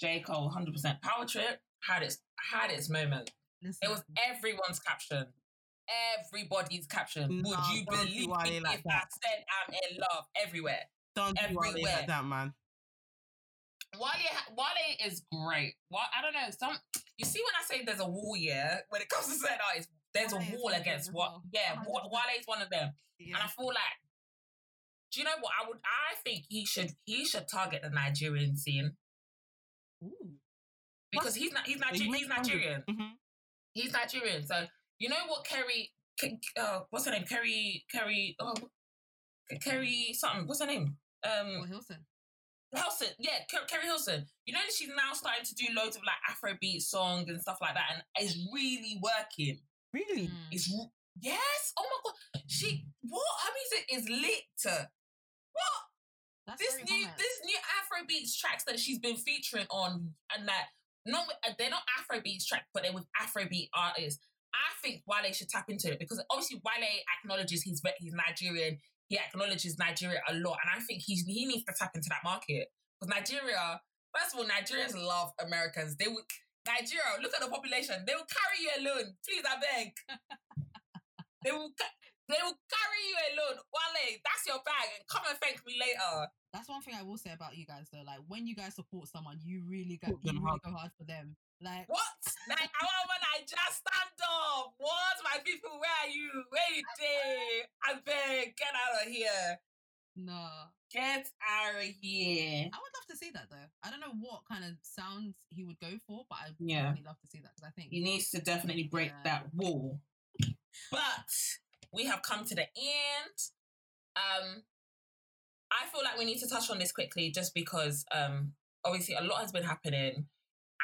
J. Cole, 100%. Power Trip had its had its moment. Listen, It was everyone's caption. Everybody's caption. Would you believe Wale me like if that. I said I'm in love everywhere? Don't do Wale like that, man. Wale, Wale is great. Why I don't know. Some you see when I say there's a wall, yeah. When it comes to certain artists, there's Wale a wall one of them against what? well. Yeah, Wa- 100%. Wale is one of them, yeah. and I feel like. Do you know what I would? I think he should. He should target the Nigerian scene Ooh. because he's not. He's makes He's Nigerian. Mhm. He's Nigerian. So you know what Keri? Ke- Uh, what's her name? Keri. Keri. Oh, Keri. Something. What's her name? Um, Or Hilson. Hilson, yeah, Ker- Keri Hilson. You know that she's now starting to do loads of like Afrobeat songs and stuff like that, and it's really working. Really? Mm. It's yes. Oh my god, she what her music is lit. What That's this new common. this new Afrobeats tracks that she's been featuring on, and that not with- they're not Afrobeats tracks, but they're with Afrobeat artists. I think Wale should tap into it because obviously Wale acknowledges he's he's Nigerian. He acknowledges Nigeria a lot, and I think he's he needs to tap into that market because Nigeria. First of all, Nigerians love Americans. They would Nigeria. Look at the population. They will carry you alone. Please, I beg. they will. ca- They will carry you alone. Wale, that's your bag, and come and thank me later. That's one thing I will say about you guys though. Like when you guys support someone, you really go you really hard. go hard for them. Like What? Like, I want when I just stand up. What? My people, where are you? Where you day? I beg, get out of here. nah. Get out of here. I would love to see that though. I don't know what kind of sounds he would go for, but I'd Yeah. really love to see that because I think He needs to definitely break Yeah. that wall. But we have come to the end. Um, I feel like we need to touch on this quickly just because um obviously a lot has been happening.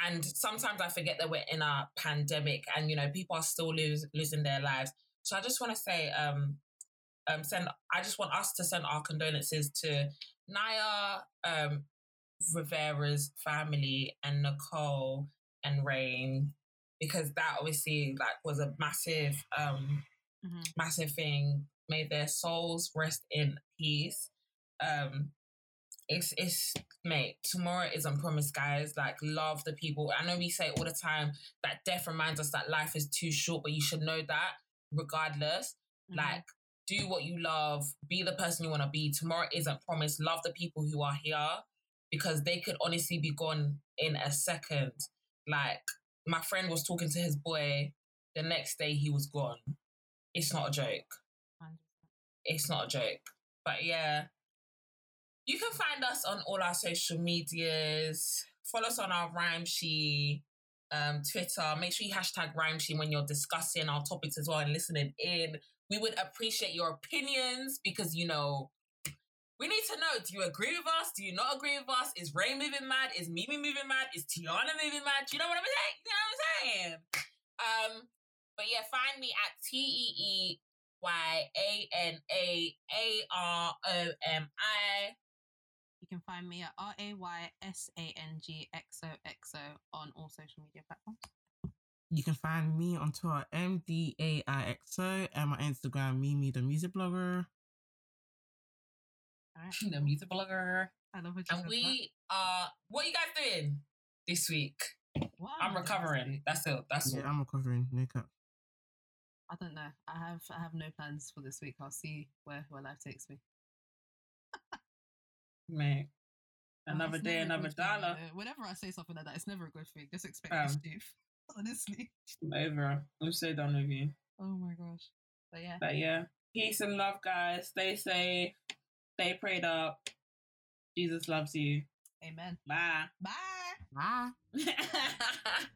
And sometimes I forget that we're in a pandemic and you know people are still lose, losing their lives. So I just want to say um um send I just want us to send our condolences to Naya um Rivera's family and Nicole and Rain because that obviously like was a massive um Mhm. massive thing. May their souls rest in peace. Um it's it's mate, tomorrow isn't promised, guys. Like love the people. I know we say all the time that death reminds us that life is too short, but you should know that regardless. Mhm. Like do what you love, be the person you want to be. Tomorrow isn't promised. Love the people who are here because they could honestly be gone in a second. Like my friend was talking to his boy, the next day he was gone. It's not a joke. It's not a joke. But yeah, you can find us on all our social medias. Follow us on our Rhyme She um, Twitter. Make sure you hashtag Rhyme She when you're discussing our topics as well and listening in. We would appreciate your opinions because, you know, we need to know do you agree with us? Do you not agree with us? Is Ray moving mad? Is Mimi moving mad? Is Tiana moving mad? Do you know what I'm saying? You know what I'm saying? Um, but yeah, find me at T E E Y A N A A R O M I. You can find me at R A Y S A N G X O X O on all social media platforms. You can find me on Twitter, MDAIXO, and my Instagram, Mimi the Music Blogger. All right. The music blogger. I love what you And said. we are what are you guys doing this week? What? What am I'm I doing this recovering. That's it. That's Yeah, all. I'm recovering. No cap. I don't know. I have I have no plans for this week. I'll see where where life takes me. Mate, uh, another day, another dollar. Thing, Whenever I say something like that, it's never a good thing. Just expect um, mischief. Honestly. Never. I'm so done with you. Oh my gosh. But yeah. But yeah. Peace and love, guys. Stay safe. Stay prayed up. Jesus loves you. Amen. Bye. Bye. Bye.